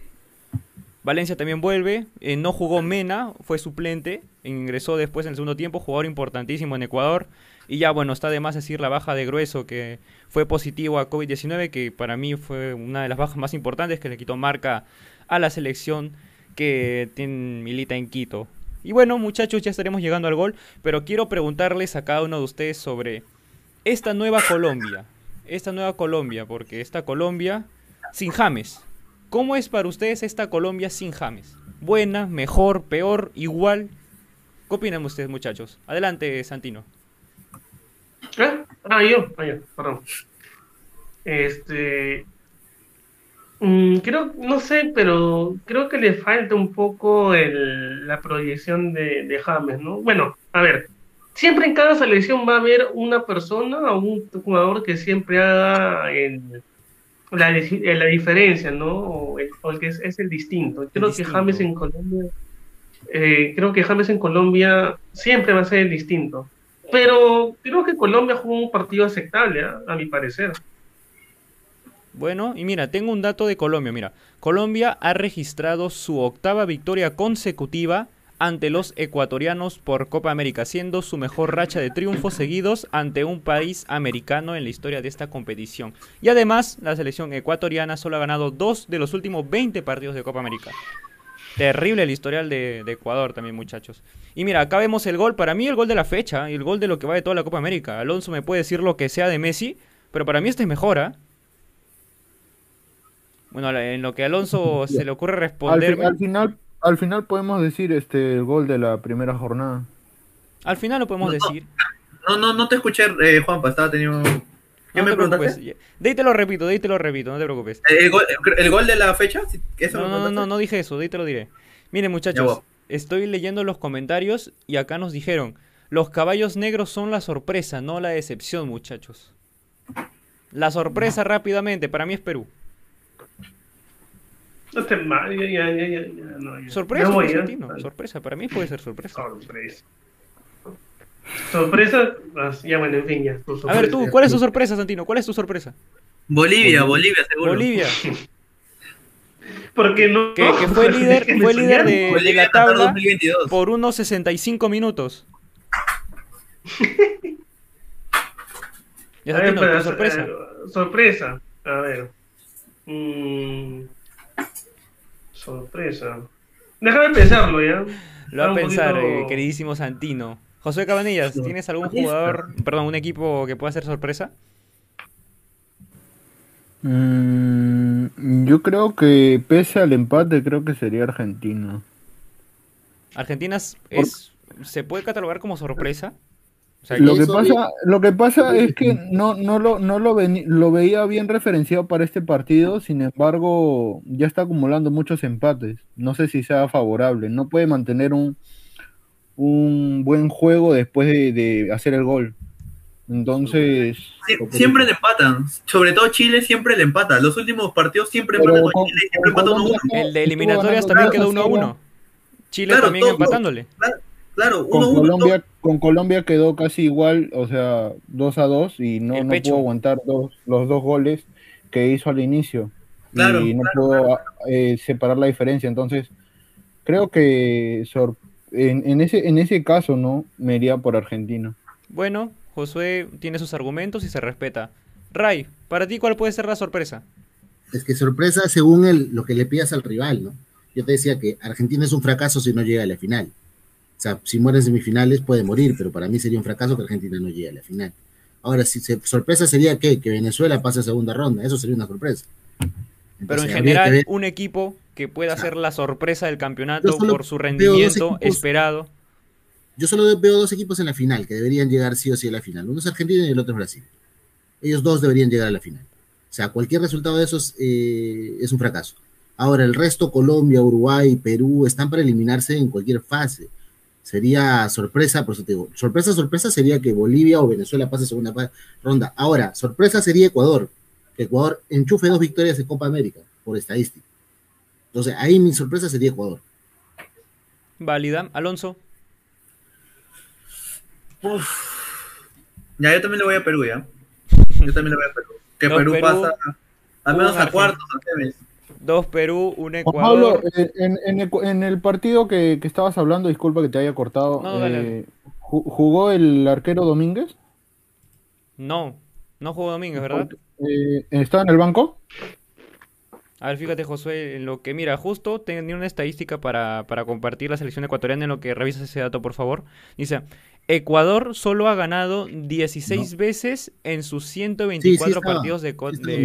Valencia también vuelve, eh, no jugó Mena, fue suplente, ingresó después en el segundo tiempo, jugador importantísimo en Ecuador. Y ya, bueno, está de más decir la baja de Grueso, que fue positivo a COVID-19, que para mí fue una de las bajas más importantes, que le quitó marca a la selección que tiene, milita en Quito. Y bueno, muchachos, ya estaremos llegando al gol, pero quiero preguntarles a cada uno de ustedes sobre esta nueva Colombia. Esta nueva Colombia, porque esta Colombia sin James. ¿Cómo es para ustedes esta Colombia sin James? ¿Buena, mejor, peor, igual? ¿Qué opinan ustedes, muchachos? Adelante, Santino. ¿Eh? Ah, yo, ah, perdón. Este. Mm, creo, no sé, pero creo que le falta un poco el, la proyección de, de, James, ¿no? Bueno, a ver, siempre en cada selección va a haber una persona o un jugador que siempre haga el, la, la diferencia, ¿no? O el, que es, el distinto. Creo que James en Colombia, eh, creo que James en Colombia siempre va a ser el distinto. Pero creo que Colombia jugó un partido aceptable, ¿eh? a mi parecer. Bueno, y mira, tengo un dato de Colombia. Mira, Colombia ha registrado su octava victoria consecutiva ante los ecuatorianos por Copa América, siendo su mejor racha de triunfos seguidos ante un país americano en la historia de esta competición. Y además, la selección ecuatoriana solo ha ganado dos de los últimos 20 partidos de Copa América. Terrible el historial de, Ecuador también, muchachos. Y mira, acá vemos el gol, para mí el gol de la fecha y el gol de lo que va de toda la Copa América. Alonso me puede decir lo que sea de Messi, pero para mí este es mejor, ¿ah? Bueno, en lo que Alonso se le ocurre responderme... Al, final, al final podemos decir este el gol de la primera jornada. Al final lo podemos decir. No, no, no te escuché, eh, Juanpa, estaba teniendo ¿Qué me preguntaste? De ahí te lo repito, de ahí te lo repito, no te preocupes. ¿El gol, de la fecha? no, no, no, no, dije eso, de ahí te lo diré. Miren, muchachos, estoy leyendo los comentarios y acá nos dijeron: los caballos negros son la sorpresa, no la decepción, muchachos. La sorpresa rápidamente, para mí es Perú. No te mal, ya, ya, ya, ya, no, Sorpresa, sorpresa, para mí puede ser sorpresa. Sorpresa. Sorpresa, ya bueno, en fin, ya. A ver, tú, ¿cuál es tu sorpresa, Santino? ¿Cuál es tu sorpresa? Bolivia, Bolivia, seguro. Bolivia. [laughs] Porque no. Que, que fue [laughs] líder, fue líder de, de la tabla por unos 65 minutos. [laughs] ya, Santino, ver, sorpresa. Eh, sorpresa. A ver. Mm, sorpresa. Déjame pensarlo ya. Lo va a pensar, eh, queridísimo Santino. José Cabanillas, ¿tienes algún jugador, perdón, un equipo que pueda ser sorpresa? Mm, yo creo que pese al empate, creo que sería Argentina. ¿Argentina es, se puede catalogar como sorpresa? Lo, que pasa, lo que pasa es que no, no, lo, no lo, lo veía bien referenciado para este partido, sin embargo ya está acumulando muchos empates. No sé si sea favorable. No puede mantener un, un buen juego después de, hacer el gol. Entonces. siempre le empatan. Sobre todo Chile siempre le empata. Los últimos partidos siempre empatan con, Chile. Siempre empatan 1 1. El de eliminatorias también quedó 1 1. Chile también empatándole. Claro, con, Colombia, con Colombia quedó casi igual, o sea, 2 a 2 y no, no pudo aguantar dos, los dos goles que hizo al inicio. y no pudo eh, separar la diferencia. Entonces, creo que en, ese, en ese caso, ¿no? Me iría por Argentina. Bueno, Josué tiene sus argumentos y se respeta. Ray, para ti, ¿cuál puede ser la sorpresa? Es que sorpresa según el, lo que le pidas al rival, ¿no? Yo te decía que Argentina es un fracaso si no llega a la final. O sea, si muere en semifinales puede morir, pero para mí sería un fracaso que Argentina no llegue a la final. Ahora, si se, sorpresa sería que, que Venezuela pase a segunda ronda, eso sería una sorpresa. pero en general, un equipo que pueda ser la sorpresa del campeonato por su rendimiento esperado. Yo solo veo dos equipos en la final que deberían llegar sí o sí a la final. Uno es Argentina y el otro es Brasil. Ellos dos deberían llegar a la final. O sea, cualquier resultado de esos eh, es un fracaso. Ahora, el resto, Colombia, Uruguay, Perú, están para eliminarse en cualquier fase. Sería sorpresa, por eso te digo, sorpresa, sorpresa sería que Bolivia o Venezuela pase segunda ronda. Ahora, sorpresa sería Ecuador, que Ecuador enchufe dos victorias de Copa América, por estadística. Entonces, ahí mi sorpresa sería Ecuador. Válida. Alonso. Ya, yo también le voy a Perú, ¿ya? Yo también le voy a Perú. Que Perú, pasa al menos a cuartos, Dos Perú, un Ecuador. Pablo, en, el partido que, estabas hablando, disculpa que te haya cortado, eh, ¿jugó el arquero Domínguez? No, no jugó Domínguez, ¿verdad? Eh, ¿Está en el banco? A ver, fíjate, Josué, en lo que, mira, justo tenía una estadística para, para compartir la selección ecuatoriana, en lo que revisas ese dato, por favor. Dice, Ecuador solo ha ganado 16 veces en sus 124 partidos de,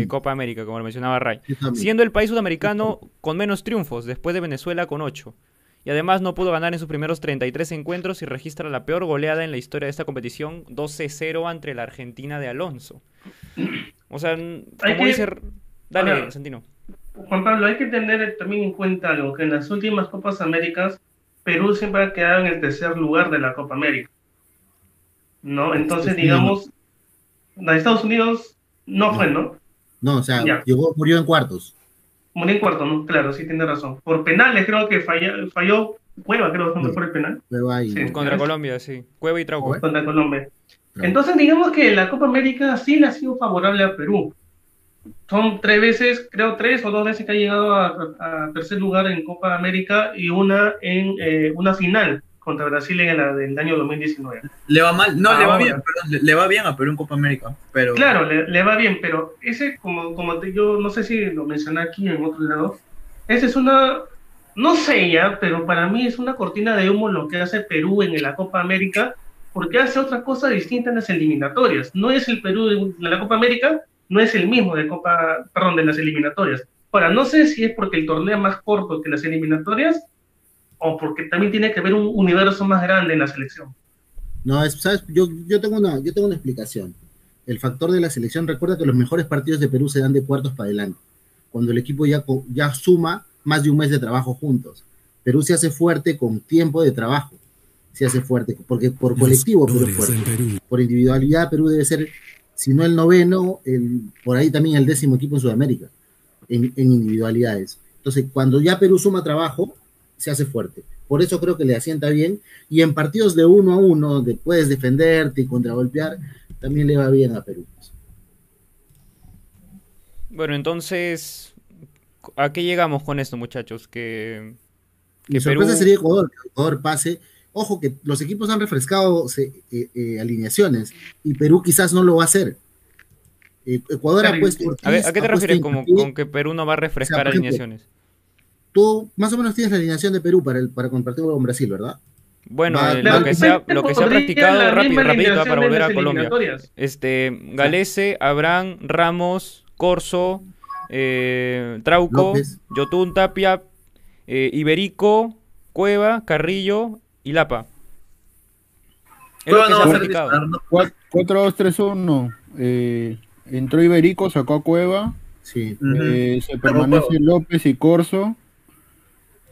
Copa América, como lo mencionaba Ray, siendo el país sudamericano con menos triunfos, después de Venezuela con 8. Y además no pudo ganar en sus primeros 33 encuentros y registra la peor goleada en la historia de esta competición, 12-0 ante la Argentina de Alonso. O sea, como dice... Dale, Santino. Juan Pablo, hay que tener también en cuenta algo, que en las últimas Copas Américas, Perú siempre ha quedado en el tercer lugar de la Copa América. ¿No? Entonces, digamos, la de Estados Unidos no, fue, ¿no? No, o sea, llegó, murió en cuartos. Murió en cuartos, ¿no? Claro, sí tiene razón. Por penales creo que falló, falló Cueva, creo que fue el penal. Cueva y... Contra Colombia, sí. Cueva y Trauco. Contra Colombia. Entonces, digamos que la Copa América sí le ha sido favorable a Perú son tres veces, creo tres o dos veces que ha llegado a, tercer lugar en Copa América y una en eh, una final contra Brasil en la del año 2019. Le va mal, no, le va bien, perdón, le, va bien a Perú en Copa América, pero... Claro, le, va bien, pero ese, como, como yo no sé si lo mencioné aquí en otro lado, esa es una, no sé ya, pero para mí es una cortina de humo lo que hace Perú en la Copa América, porque hace otra cosa distinta en las eliminatorias. No es el Perú de la Copa América, no es el mismo de Copa, perdón, de las eliminatorias. Ahora, no sé si es porque el torneo es más corto que las eliminatorias o porque también tiene que haber un universo más grande en la selección. No, es, ¿sabes? Yo, yo, tengo una, yo tengo una explicación. El factor de la selección, recuerda que los mejores partidos de Perú se dan de cuartos para adelante, cuando el equipo ya, ya suma más de un mes de trabajo juntos. Perú se hace fuerte con tiempo de trabajo, se hace fuerte, porque por colectivo Perú es fuerte. Por individualidad Perú debe ser si no el noveno, el, por ahí también el décimo equipo en Sudamérica, en, individualidades. Entonces, cuando ya Perú suma trabajo, se hace fuerte. Por eso creo que le asienta bien. Y en partidos de uno a uno, donde puedes defenderte y contragolpear, también le va bien a Perú. Bueno, entonces, ¿a qué llegamos con esto, muchachos? Que, que Mi sorpresa sería Ecuador, que Ecuador pase Ojo que los equipos han refrescado eh, eh, alineaciones y Perú quizás no lo va a hacer. Eh, Ecuador ha puesto. a, ver, ¿A, qué te refieres como, con que Perú no va a refrescar alineaciones? Tú más o menos tienes la alineación de Perú para, el, para compartir con Brasil, ¿verdad? Bueno, lo, que se ha, lo que se ha practicado rápido, rápido para volver a Colombia. Este, Galese, Abraham, Ramos, Corso, Trauco, Yotun, Tapia, Iberico, Cueva, Carrillo, y Lapa. Es lo que se ha practicado. 4-2-3-1. Eh, entró Iberico, sacó a Cueva. Sí. Eh, se permanece López y Corso.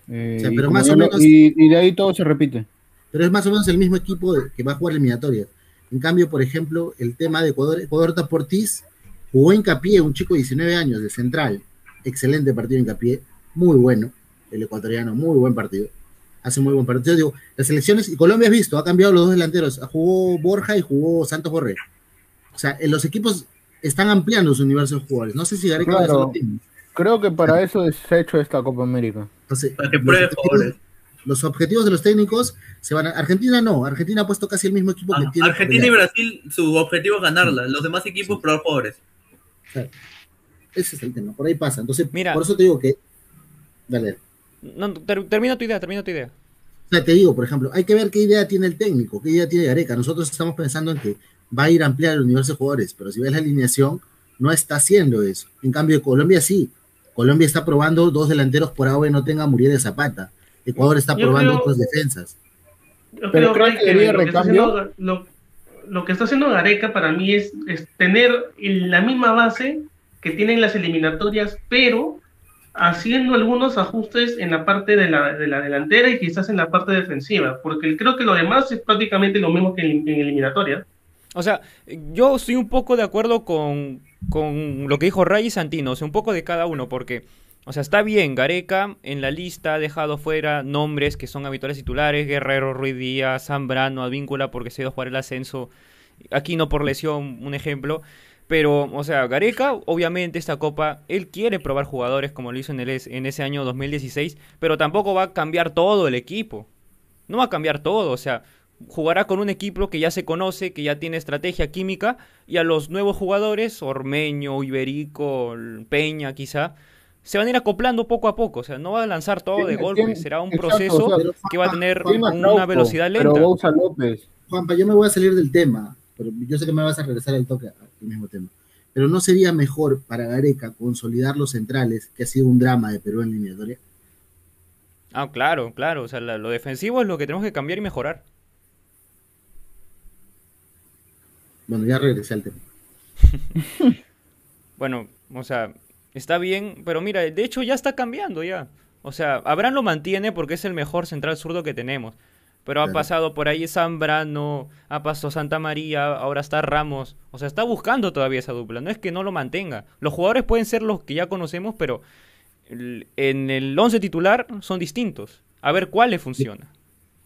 Eh, pero y, más o menos, y, de ahí todo se repite. Pero es más o menos el mismo equipo que va a jugar eliminatoria. En cambio, por ejemplo, el tema de Ecuador, Ecuador Taportiz jugó hincapié, un chico de 19 años de central. Excelente partido hincapié, muy bueno, el ecuatoriano, muy buen partido hace muy buen partido. Digo, las elecciones, y Colombia has visto, ha cambiado los dos delanteros, jugó Borja y jugó Santos Borré. O sea, los equipos están ampliando su universo de jugadores. No sé si Gareca claro, Creo que para eso se ha hecho esta Copa América. Entonces, para que los, objetivos, los objetivos de los técnicos se van a. Argentina no, Argentina ha puesto casi el mismo equipo que ah, tiene. Argentina y Brasil, su objetivo es ganarla. Los demás equipos, sí. probar jugadores. Ese es el tema, por ahí pasa. Entonces, Mira, por eso te digo que. Dale. No, termina tu idea, termina tu idea. O sea, te digo, por ejemplo, hay que ver qué idea tiene el técnico, qué idea tiene Gareca. Nosotros estamos pensando en que va a ir a ampliar el universo de jugadores, pero si ves la alineación, no está haciendo eso. En cambio, Colombia sí. Colombia está probando dos delanteros por ahora y no tenga Muriel de Zapata. Ecuador está probando otras defensas. pero creo que, lo, que haciendo, lo, que está haciendo Gareca para mí es, es tener la misma base que tienen las eliminatorias, pero haciendo algunos ajustes en la parte de la, de la, delantera y quizás en la parte defensiva, porque creo que lo demás es prácticamente lo mismo que en, eliminatoria. O sea, yo estoy un poco de acuerdo con, con lo que dijo Ray y Santino, o sea, un poco de cada uno, porque, o sea, está bien, Gareca en la lista ha dejado fuera nombres que son habituales titulares, Guerrero, Ruiz Díaz, Zambrano, Advíncula, porque se ha ido a jugar el ascenso, aquí no por lesión, un ejemplo, pero, o sea, Gareca, obviamente, esta copa, él quiere probar jugadores como lo hizo en, el, en ese año 2016, pero tampoco va a cambiar todo el equipo. No va a cambiar todo, o sea, jugará con un equipo que ya se conoce, que ya tiene estrategia química, y a los nuevos jugadores, Ormeño, Iberico, Peña quizá, se van a ir acoplando poco a poco, o sea, no va a lanzar todo de golpe, será un proceso que va a tener una velocidad lenta. Pero López. Juanpa, yo me voy a salir del tema, pero yo sé que me vas a regresar al toque al mismo tema. Pero no sería mejor para Gareca consolidar los centrales, que ha sido un drama de Perú en eliminatoria. Ah, claro, claro, o sea, lo defensivo es lo que tenemos que cambiar y mejorar. Bueno, ya regresé al tema. [laughs] bueno, o sea, está bien, pero mira, de hecho ya está cambiando ya. O sea, Abraham lo mantiene porque es el mejor central zurdo que tenemos. Pero ha pasado por ahí Zambrano, ha pasado Santa María, ahora está Ramos. O sea, está buscando todavía esa dupla. No es que no lo mantenga. Los jugadores pueden ser los que ya conocemos, pero en el 11 titular son distintos. A ver cuál le funciona.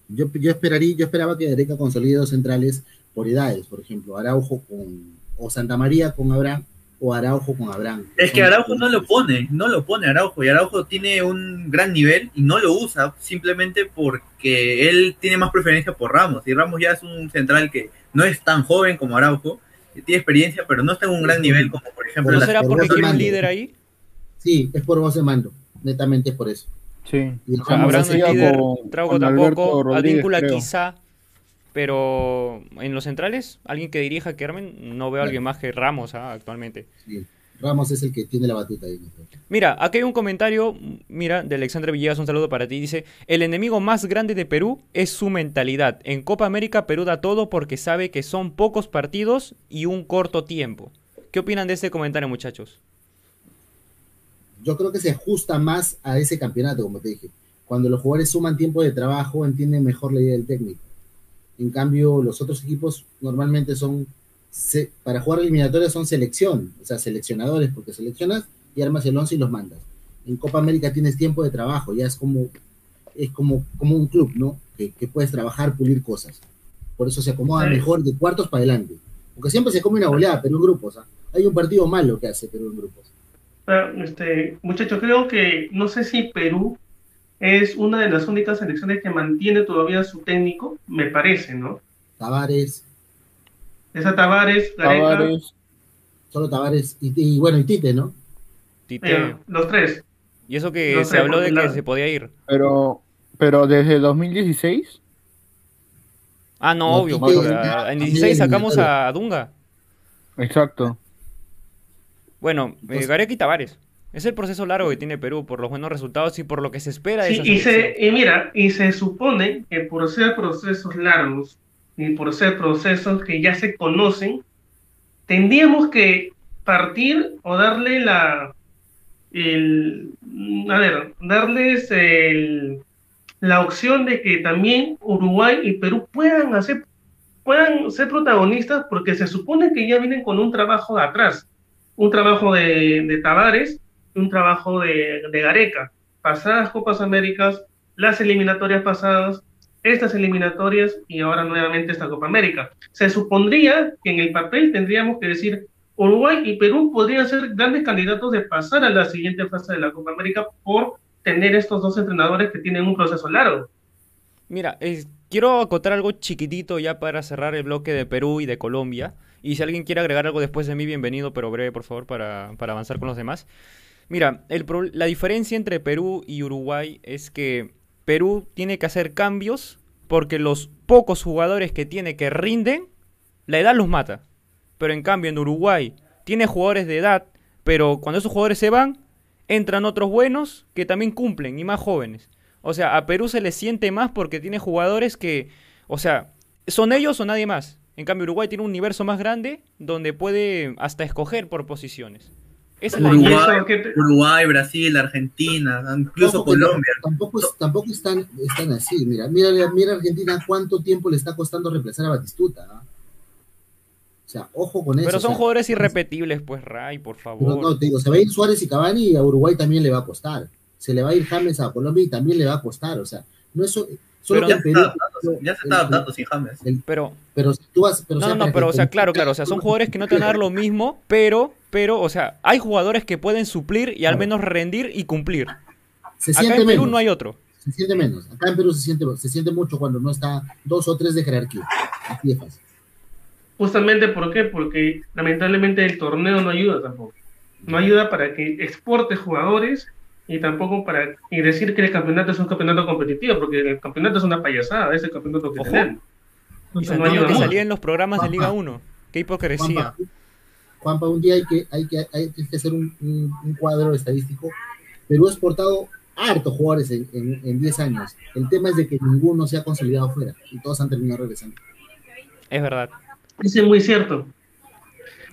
Yo, yo, esperaría, yo esperaba que Areca consolide dos centrales por edades, por ejemplo, Araujo con, o Santa María con Abraham, o Araujo con Abraham. Es que Araujo no lo pone, no lo pone Araujo, y Araujo tiene un gran nivel y no lo usa simplemente porque él tiene más preferencia por Ramos, y Ramos ya es un central que no es tan joven como Araujo, tiene experiencia, pero no está en un gran nivel como por ejemplo... ¿No será porque quiere un líder ahí? Sí, es por voz de mando, netamente es por eso. Sí. Y o sea, Abraham líder, Traugo tampoco, Advíncula quizá, pero en los centrales, alguien que dirija Kermen, no veo a alguien más que Ramos ¿ah? actualmente. Ramos es el que tiene la batuta ahí. Mira, aquí hay un comentario, mira, de Alexandre Villegas, un saludo para ti. Dice, el enemigo más grande de Perú es su mentalidad. En Copa América Perú da todo porque sabe que son pocos partidos y un corto tiempo. ¿Qué opinan de este comentario, muchachos? Yo creo que se ajusta más a ese campeonato, como te dije. Cuando los jugadores suman tiempo de trabajo, entienden mejor la idea del técnico. En cambio, los otros equipos normalmente son, para jugar eliminatorias son selección, o sea, seleccionadores, porque seleccionas y armas el once y los mandas. En Copa América tienes tiempo de trabajo, ya es como, es como, como un club, ¿no? Que, puedes trabajar, pulir cosas. Por eso se acomoda mejor de cuartos para adelante. Porque siempre se come una goleada, pero en grupos. ¿ah? Hay un partido malo que hace Perú en grupos. este, muchachos, creo que no sé si Perú es una de las únicas selecciones que mantiene todavía su técnico, me parece, ¿no? Tavares. Esa Tavares, Gareca. Solo Tavares y, bueno, y Tite, ¿no? Tite. Eh, los tres. Y eso que se habló de que se podía ir. Pero, pero desde 2016. Ah, no, obvio. en 16 sacamos a Dunga. Exacto. Bueno, eh, Gareca y Tavares. Es el proceso largo que tiene Perú por los buenos resultados y por lo que se espera de sí, y, se, y mira, y se supone que por ser procesos largos y por ser procesos que ya se conocen, tendríamos que partir o darle la, el, a ver, darles el, la opción de que también Uruguay y Perú puedan hacer, puedan ser protagonistas porque se supone que ya vienen con un trabajo de atrás, un trabajo de, de Tavares un trabajo de, Gareca. Pasadas Copas Américas, las eliminatorias pasadas, estas eliminatorias y ahora nuevamente esta Copa América. Se supondría que en el papel tendríamos que decir Uruguay y Perú podrían ser grandes candidatos de pasar a la siguiente fase de la Copa América por tener estos dos entrenadores que tienen un proceso largo. Mira, quiero acotar algo chiquitito ya para cerrar el bloque de Perú y de Colombia. Y si alguien quiere agregar algo después de mí, bienvenido, pero breve, por favor, para, para avanzar con los demás. Mira, el la diferencia entre Perú y Uruguay es que Perú tiene que hacer cambios porque los pocos jugadores que tiene que rinden, la edad los mata. Pero en cambio en Uruguay tiene jugadores de edad, pero cuando esos jugadores se van, entran otros buenos que también cumplen y más jóvenes. O sea, a Perú se le siente más porque tiene jugadores que, o sea, son ellos o nadie más. En cambio Uruguay tiene un universo más grande donde puede hasta escoger por posiciones. Uruguay, Brasil, Argentina, incluso Colombia. tampoco, tampoco están, están así. Mira, mira, mira Argentina cuánto tiempo le está costando reemplazar a Batistuta. O sea, ojo con eso. Pero son jugadores irrepetibles, pues, Ray, por favor. No, te digo, se va a ir Suárez y Cavani y a Uruguay también le va a costar. Se le va a ir James a Colombia y también le va a costar. O sea, no es Solo ya, ya, se está adaptando sin James. pero, pero tú vas, pero no, no, pero o sea, claro, claro, o sea, son jugadores que no te van a dar lo mismo, pero, pero, o sea, hay jugadores que pueden suplir y al menos rendir y cumplir. Se Acá en Perú no hay otro. Se siente menos. Acá en Perú se siente, se siente mucho cuando no está dos o tres de jerarquía. Así de fácil. Justamente, ¿por qué? Porque lamentablemente el torneo no ayuda tampoco. No ayuda para que exporte jugadores y tampoco para y decir que el campeonato es un campeonato competitivo, porque el campeonato es una payasada, es el campeonato que tenemos. Y no que salía en los programas de Liga 1. Qué hipocresía. Juanpa, un día hay que, hay que, hay que hacer un, un, cuadro estadístico. Perú ha exportado hartos jugadores en 10 años. El tema es de que ninguno se ha consolidado fuera y todos han terminado regresando. Es verdad. Es muy cierto.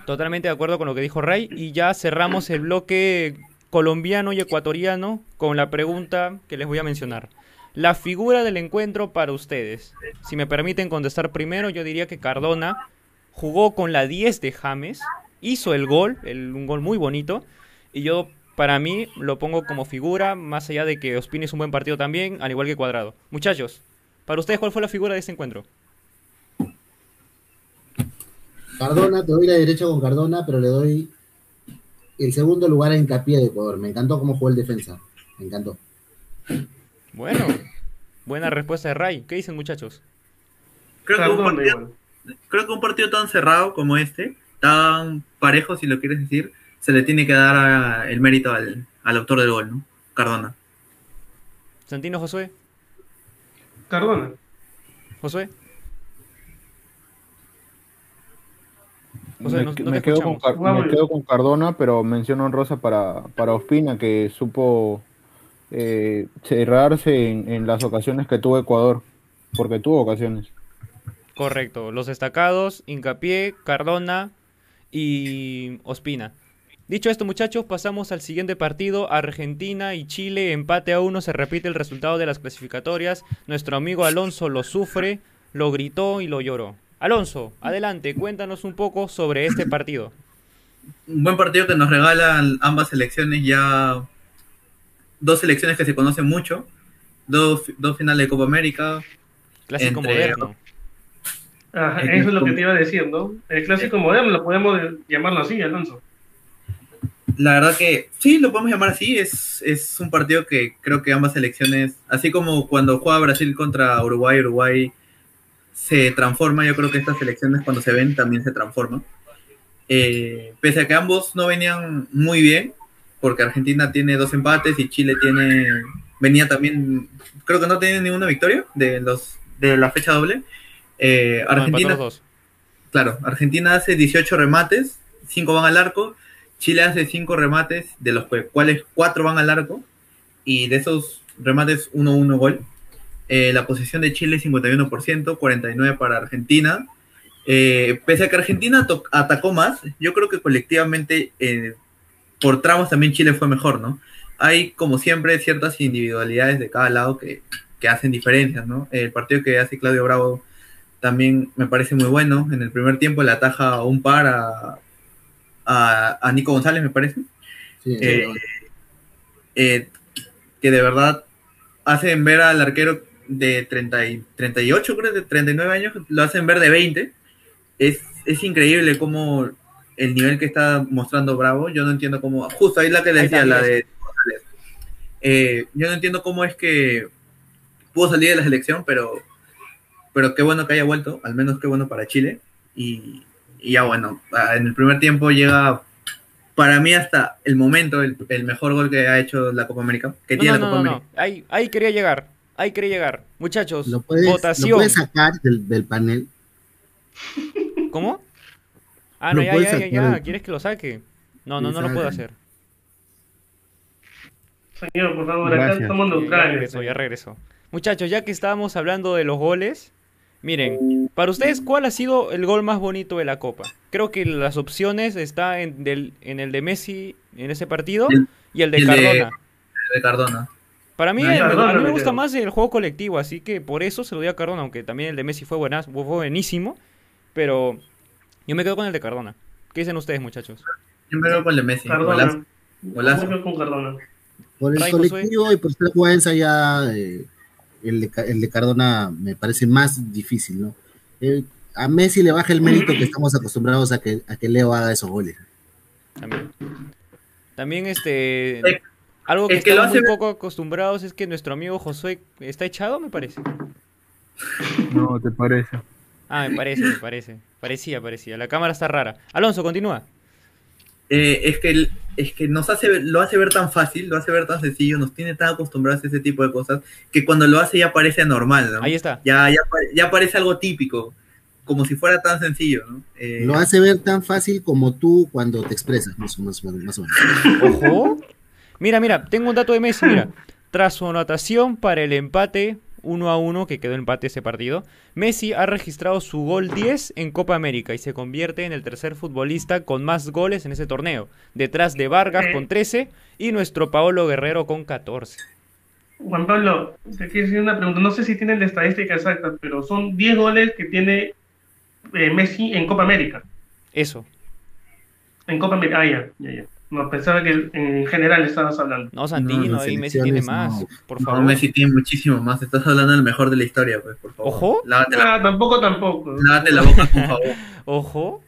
Totalmente de acuerdo con lo que dijo Ray. Y ya cerramos el bloque colombiano y ecuatoriano con la pregunta que les voy a mencionar. La figura del encuentro para ustedes. Si me permiten contestar primero, yo diría que Cardona jugó con la 10 de James, hizo el gol, un gol muy bonito, y yo para mí lo pongo como figura, más allá de que Ospina es un buen partido también, al igual que Cuadrado. Muchachos, para ustedes, ¿cuál fue la figura de este encuentro? Cardona, te doy la derecha con Cardona, pero le doy el segundo lugar a Hincapié de Ecuador. Me encantó cómo jugó el defensa. Me encantó. Bueno, buena respuesta de Ray. ¿Qué dicen, muchachos? Creo que, un partido, creo que un partido tan cerrado como este, tan parejo, si lo quieres decir, se le tiene que dar el mérito al, al autor del gol, ¿no? Cardona. Santino Josué. Cardona. Josué. me, quedo con, Cardona, pero menciono en rosa para, para Ospina, que supo eh, cerrarse en, las ocasiones que tuvo Ecuador, porque tuvo ocasiones. Correcto, los destacados, Hincapié, Cardona y Ospina. Dicho esto, muchachos, pasamos al siguiente partido. Argentina y Chile, empate a uno, se repite el resultado de las clasificatorias. Nuestro amigo Alonso lo sufre, lo gritó y lo lloró. Alonso, adelante, cuéntanos un poco sobre este partido. Un buen partido que nos regalan ambas selecciones, ya dos selecciones que se conocen mucho, dos, dos finales de Copa América. Clásico moderno. Ajá, eso es lo que te iba a decir, ¿no? El clásico moderno, lo podemos llamarlo así, Alonso. La verdad que sí, lo podemos llamar así. Es, es un partido que creo que ambas selecciones, así como cuando juega Brasil contra Uruguay, Uruguay se transforma. Yo creo que estas selecciones cuando se ven también se transforman. Eh, pese a que ambos no venían muy bien, porque Argentina tiene dos empates y Chile tiene venía también, creo que no tiene ninguna victoria de los de la fecha doble. Eh, Argentina, claro, Argentina hace 18 remates, 5 van al arco. Chile hace 5 remates, de los cuales 4 van al arco. Y de esos remates, 1-1 gol. Eh, la posición de Chile es 51%, 49% para Argentina. Eh, pese a que Argentina atacó más, yo creo que colectivamente eh, por tramos también Chile fue mejor, ¿no? Hay como siempre ciertas individualidades de cada lado que, hacen diferencias, ¿no? El partido que hace Claudio Bravo también me parece muy bueno. En el primer tiempo le ataja un par a, a, Nico González, me parece. que de verdad hacen ver al arquero de 30 y, 38, creo, de 39 años, lo hacen ver de 20. Es, es increíble cómo el nivel que está mostrando Bravo, yo no entiendo cómo, justo ahí la que decía, la de... Eh, yo no entiendo cómo es que pudo salir de la selección, pero, pero qué bueno que haya vuelto, al menos qué bueno para Chile. Y, ya bueno, en el primer tiempo llega para mí hasta el momento el, mejor gol que ha hecho la Copa América, que tiene la Copa América. Ahí, ahí quería llegar hay que llegar. Muchachos, votación. ¿Lo puedes sacar del, panel? ¿Cómo? Ah, no, ya, ya, ya, ya, ¿Quieres que lo saque? No, no, no lo puedo hacer. Señor, por favor, acá estamos neutrales. Ya regresó, ya regresó. Muchachos, ya que estábamos hablando de los goles, miren, para ustedes, ¿cuál ha sido el gol más bonito de la Copa? Creo que las opciones están en, en el de Messi en ese partido y el de Cardona. el de Cardona. Para mí, a mí me gusta más el juego colectivo, así que por eso se lo doy a Cardona, aunque también el de Messi fue, buenas, fue buenísimo, pero yo me quedo con el de Cardona. ¿Qué dicen ustedes, muchachos? Yo me quedo con el de Messi. Cardona. Golazo. con Cardona. Por el colectivo y por ser jugada ya eh, el, de, el de Cardona me parece más difícil, ¿no? a Messi le baja el mérito que estamos acostumbrados a que, a que Leo haga esos goles. También. También este... Algo que, estamos muy poco acostumbrados es que nuestro amigo Josué está echado, me parece. No, ¿te parece? Ah, me parece, me parece. Parecía, parecía. La cámara está rara. Alonso, continúa. Eh, es que es que nos hace lo hace ver tan fácil, lo hace ver tan sencillo, nos tiene tan acostumbrados a ese tipo de cosas que cuando lo hace ya parece normal, ¿no? Ahí está. Ya, ya, ya parece algo típico, como si fuera tan sencillo, ¿no? Eh, lo hace ver tan fácil como tú cuando te expresas, más, más, más o menos. Ojo. Mira, mira, tengo un dato de Messi, mira. Tras su anotación para el empate 1 a 1 que quedó empate ese partido, Messi ha registrado su gol 10 en Copa América y se convierte en el tercer futbolista con más goles en ese torneo, detrás de Vargas con 13 y nuestro Paolo Guerrero con 14. Juan Pablo, te quiero decir una pregunta, no sé si tienen la estadística exacta, pero son 10 goles que tiene eh, Messi en Copa América. Eso. En Copa América, ah, ya, ya, ya. No, pensaba que en general estabas hablando. No, Santino, ahí Messi tiene más, por favor. No, Messi tiene muchísimo más. Estás hablando del mejor de la historia, pues, por favor. ¿Ojo? Lávate la... Ah, tampoco, tampoco. Lávate la boca, por favor. [laughs] Ojo.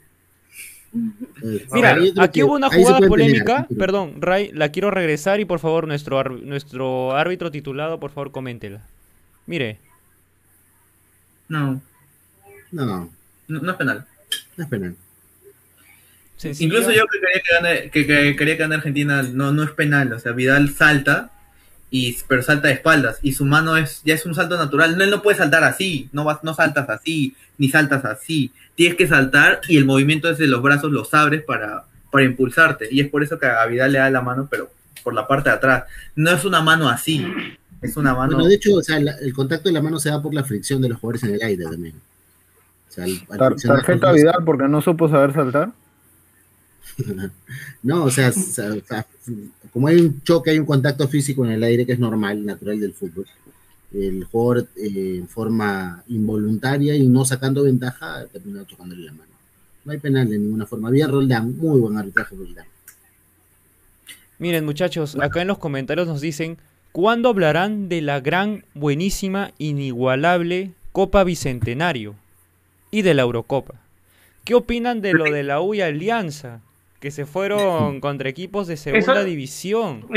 Mira, aquí hubo una jugada polémica, perdón, Ray, la quiero regresar y por favor nuestro, nuestro árbitro titulado, por favor, coméntela. Mire. No. No. No, no es penal. No es penal. Incluso yo que quería que, gane, que, quería que gane Argentina no, no es penal, o sea, Vidal salta, y, pero salta de espaldas, y su mano es ya es un salto natural, no, él no puede saltar así, no, vas, no saltas así, ni saltas así, tienes que saltar y el movimiento desde los brazos los abres para, para impulsarte, y es por eso que a Vidal le da la mano, pero por la parte de atrás, no es una mano así, es una mano... Bueno, de hecho, o sea, el contacto de la mano se da por la fricción de los jugadores en el aire también. O sea, ¿Tarjeta Vidal porque no supo saber saltar? No, o sea, como hay un choque, hay un contacto físico en el aire que es normal, natural del fútbol. El jugador eh, en forma involuntaria y no sacando ventaja termina chocándole la mano. No hay penal de ninguna forma. Había Roldán, muy buen arbitraje Roldán. Miren muchachos, acá en los comentarios nos dicen, ¿cuándo hablarán de la gran, buenísima, inigualable Copa Bicentenario y de la Eurocopa? ¿Qué opinan de lo de la U y Alianza? Que se fueron contra equipos de segunda división.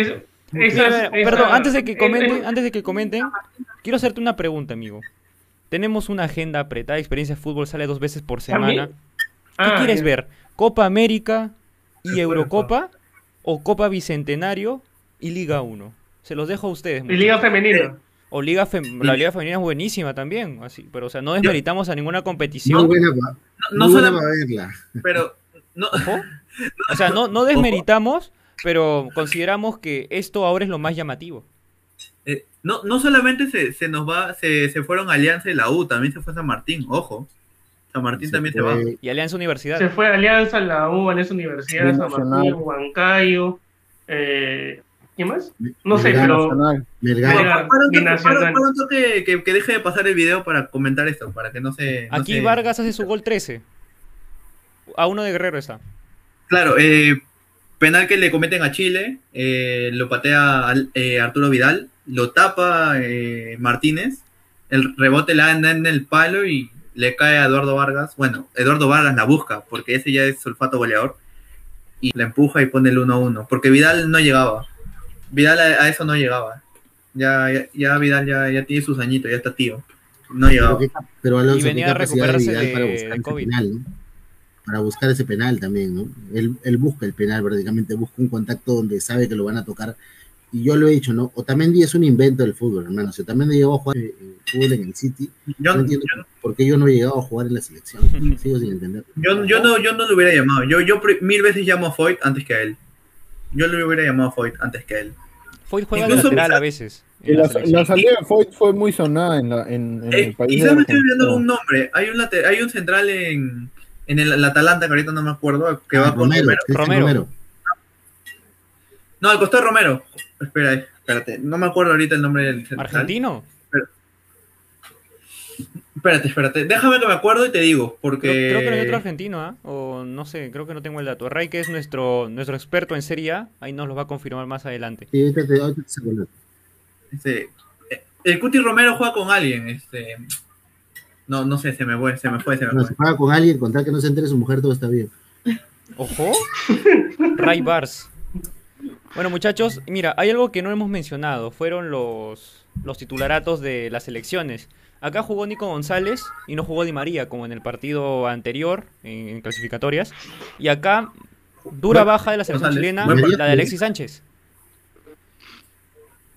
perdón, antes de que comenten, antes de que comenten, quiero hacerte una pregunta, amigo. Tenemos una agenda apretada, experiencia de fútbol sale dos veces por semana. ¿Qué ah, quieres ver? ¿Copa América y Eurocopa? ¿O Copa Bicentenario y Liga 1? Se los dejo a ustedes. Y Liga Femenina. O Liga la Liga Femenina es buenísima también, así, pero o sea, no desmeritamos a ninguna competición. No, buena, no, no, verla. Pero no, o sea, no, no desmeritamos, pero consideramos que esto ahora es lo más llamativo. Eh, no, no solamente se, se nos va, se, se, fueron Alianza y la U, también se fue San Martín, ojo. San Martín también se va. Y Alianza Universidad. Se fue Alianza, la U, Alianza Universidad, San Martín, Huancayo. Eh, ¿Quién más? No sé, pero. Melgar. que, que, que, deje de pasar el video para comentar esto, para que no se. Aquí Vargas hace su gol 13. A uno de Guerrero está. Claro, eh, penal que le cometen a Chile, eh, lo patea eh, Arturo Vidal, lo tapa Martínez, el rebote le da en el palo y le cae a Eduardo Vargas. Bueno, Eduardo Vargas la busca porque ese ya es olfato goleador y la empuja y pone el 1-1 porque Vidal no llegaba. Vidal a, eso no llegaba. Ya, ya, Vidal ya, ya, tiene sus añitos, ya está tío. No llegaba. Pero, Alonso, y venía a recuperarse de, para buscar COVID. Final, para buscar ese penal también, ¿no? Él, él, busca el penal, prácticamente busca un contacto donde sabe que lo van a tocar. Y yo lo he dicho, ¿no? Otamendi es un invento del fútbol, hermano. Si Otamendi llegó a jugar eh, fútbol en el City, yo, no entiendo por qué yo no he llegado a jugar en la selección. [laughs] Sigo sin entender. Yo, yo, no, yo no lo hubiera llamado. Yo, yo mil veces llamo a Foyt antes que a él. Yo lo hubiera llamado a Foyt antes que a él. Foyt juega Incluso, lateral a veces. La, la, salida de Foyt fue muy sonada en, la, en, en eh, el país. Quizás me estoy olvidando un nombre. Hay un, hay un central en, en el, Atalanta, que ahorita no me acuerdo, que va con Romero. Romero. No, al costado de Romero. Espera, espérate. No me acuerdo ahorita el nombre del central. ¿Argentino? Espérate, espérate. Déjame que me acuerdo y te digo, porque... Creo, que no hay otro argentino, ¿ah? O no sé, creo que no tengo el dato. Ray, que es nuestro, nuestro experto en Serie A, ahí nos lo va a confirmar más adelante. Sí, este, este, el Cuti Romero juega con alguien, este... No, no sé, se me fue, se me fue, se me no, fue. paga con alguien, con tal que no se entere su mujer, todo está bien. Ojo. Ray Bars. Bueno, muchachos, mira, hay algo que no hemos mencionado. Fueron los, los titularatos de las elecciones. Acá jugó Nico González y no jugó Di María, como en el partido anterior, en, clasificatorias. Y acá, dura baja de la selección chilena, la de Alexis Sánchez.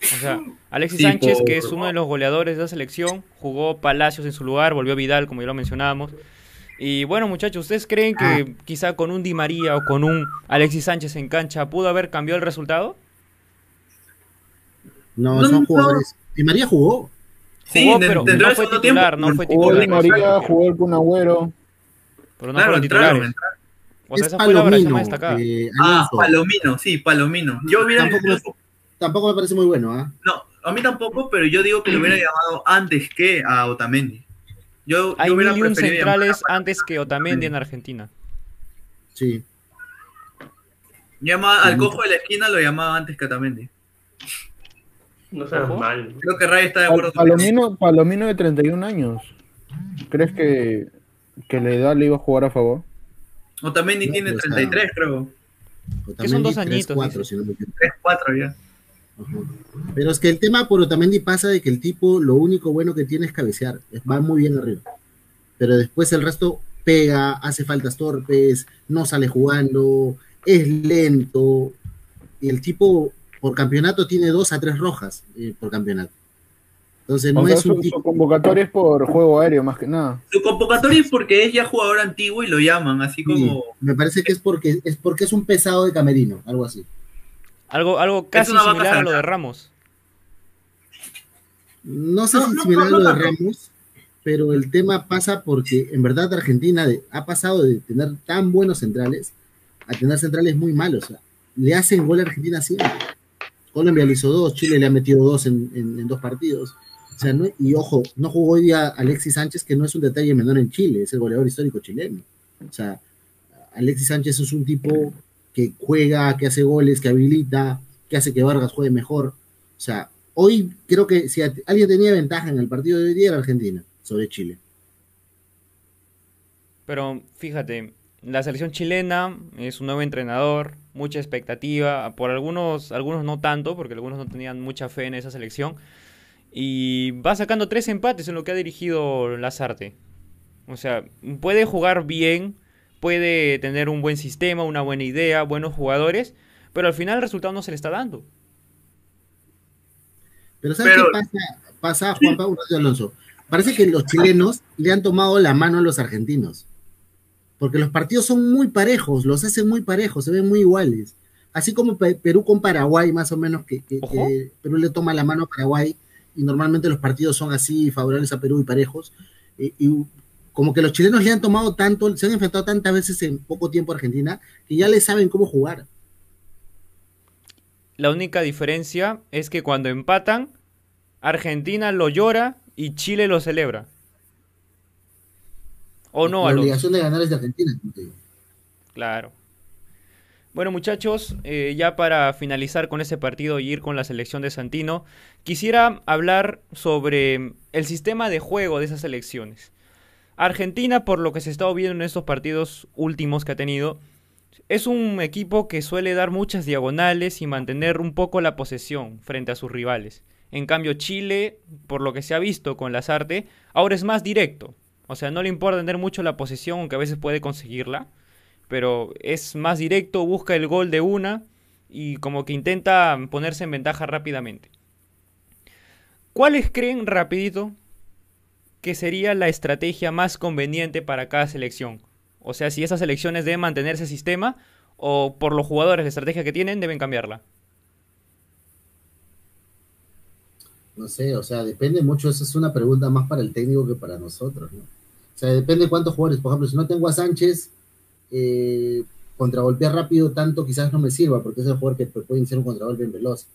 O sea, [laughs] Alexis Sánchez, que es uno de los goleadores de la selección, jugó Palacios en su lugar, volvió Vidal, como ya lo mencionábamos. Y bueno, muchachos, ¿ustedes creen que ah. quizá con un Di María o con un Alexis Sánchez en cancha pudo haber cambiado el resultado? No, son jugadores. Di María jugó. Sí, pero no fue titular, no fue titular. Jugó Di María, jugó el Kun Agüero. Pero no fueron titulares. O sea, esa fue la más destacada. Eh, ah, Palomino, sí, Palomino. Yo hubiera tampoco, me parece muy bueno, ¿ah? No, a mí tampoco, pero yo digo que lo hubiera llamado antes que a Otamendi. Yo, Hay mil centrales antes que Otamendi en Argentina. Sí. Llama, al cojo de la esquina lo llamaba antes que Otamendi. No seas mal. Creo que Ray está de acuerdo Palomino, Palomino de 31 años. ¿Crees que, que la edad le iba a jugar a favor? Otamendi tiene 33, creo. que son dos añitos. 3, 4 ya. Pero es que el tema por Otamendi pasa de que el tipo lo único bueno que tiene es cabecear, va muy bien arriba. Pero después el resto pega, hace faltas torpes, no sale jugando, es lento. Y el tipo por campeonato tiene dos a tres rojas eh, por campeonato. Entonces no es un tipo... Su convocatoria es por juego aéreo más que nada. Su convocatoria es porque es ya jugador antiguo y lo llaman, así como... me parece que es porque es porque es un pesado de camerino, algo así. Algo, algo casi similar a lo de Ramos. No sé si similar a lo de Ramos, pero el tema pasa porque en verdad Argentina ha pasado de tener tan buenos centrales a tener centrales muy malos. le hacen gol a Argentina siempre. Colombia le hizo dos, Chile le ha metido dos en, dos partidos. O sea, y ojo, no jugó hoy día Alexis Sánchez, que no es un detalle menor en Chile, es el goleador histórico chileno. O sea, Alexis Sánchez es un tipo que juega, que hace goles, que habilita, que hace que Vargas juegue mejor. O sea, hoy creo que si alguien tenía ventaja en el partido de hoy día era Argentina sobre Chile. Pero fíjate, la selección chilena es un nuevo entrenador, mucha expectativa, por algunos, algunos no tanto, porque algunos no tenían mucha fe en esa selección. Y va sacando tres empates en lo que ha dirigido Lazarte. O sea, puede jugar bien, puede tener un buen sistema, una buena idea, buenos jugadores, pero al final el resultado no se le está dando. Pero ¿sabes qué pasa, pasa Juan Pablo Alonso? Parece que los chilenos le han tomado la mano a los argentinos. Porque los partidos son muy parejos, los hacen muy parejos, se ven muy iguales. Así como Perú con Paraguay, más o menos, que, Perú le toma la mano a Paraguay y normalmente los partidos son así, favorables a Perú y parejos. y como que los chilenos le han tomado tanto, se han enfrentado tantas veces en poco tiempo a Argentina, que ya le saben cómo jugar. La única diferencia es que cuando empatan, Argentina lo llora y Chile lo celebra. ¿O no? La obligación de ganar es de Argentina. Claro. Bueno muchachos, eh, ya para finalizar con ese partido y ir con la selección de Santino, quisiera hablar sobre el sistema de juego de esas selecciones. Argentina, por lo que se está viendo en estos partidos últimos que ha tenido, es un equipo que suele dar muchas diagonales y mantener un poco la posesión frente a sus rivales. En cambio, Chile, por lo que se ha visto con las artes, ahora es más directo. O sea, no le importa tener mucho la posesión, aunque a veces puede conseguirla. Pero es más directo, busca el gol de una y como que intenta ponerse en ventaja rápidamente. ¿Cuáles creen, rapidito, que sería la estrategia más conveniente para cada selección. O sea, si esas selecciones deben mantener ese sistema o por los jugadores de estrategia que tienen deben cambiarla. No sé, o sea, depende mucho, esa es una pregunta más para el técnico que para nosotros, ¿no? O sea, depende de cuántos jugadores, por ejemplo, si no tengo a Sánchez, eh, contragolpear rápido tanto quizás no me sirva, porque es el jugador que puede ser un contragolpe en veloz.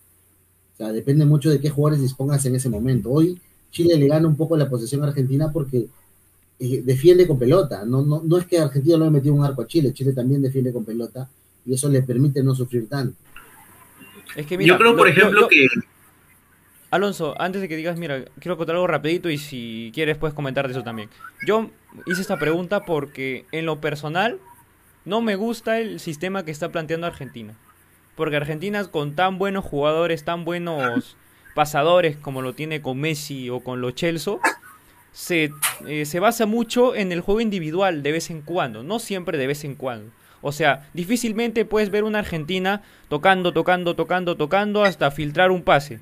O sea, depende mucho de qué jugadores dispongas en ese momento. Hoy Chile le gana un poco la posesión a Argentina porque eh, defiende con pelota. No, no, no es que Argentina no le metido un arco a Chile, Chile también defiende con pelota y eso le permite no sufrir tanto. Es que yo creo, por ejemplo, que... Alonso, antes de que digas, mira, quiero contar algo rapidito y si quieres puedes comentar de eso también. Yo hice esta pregunta porque en lo personal no me gusta el sistema que está planteando Argentina. Porque Argentina con tan buenos jugadores, tan buenos pasadores como lo tiene con Messi o con los Chelsea, se, eh, se basa mucho en el juego individual de vez en cuando, no siempre de vez en cuando. O sea, difícilmente puedes ver una Argentina tocando, tocando, tocando, tocando hasta filtrar un pase.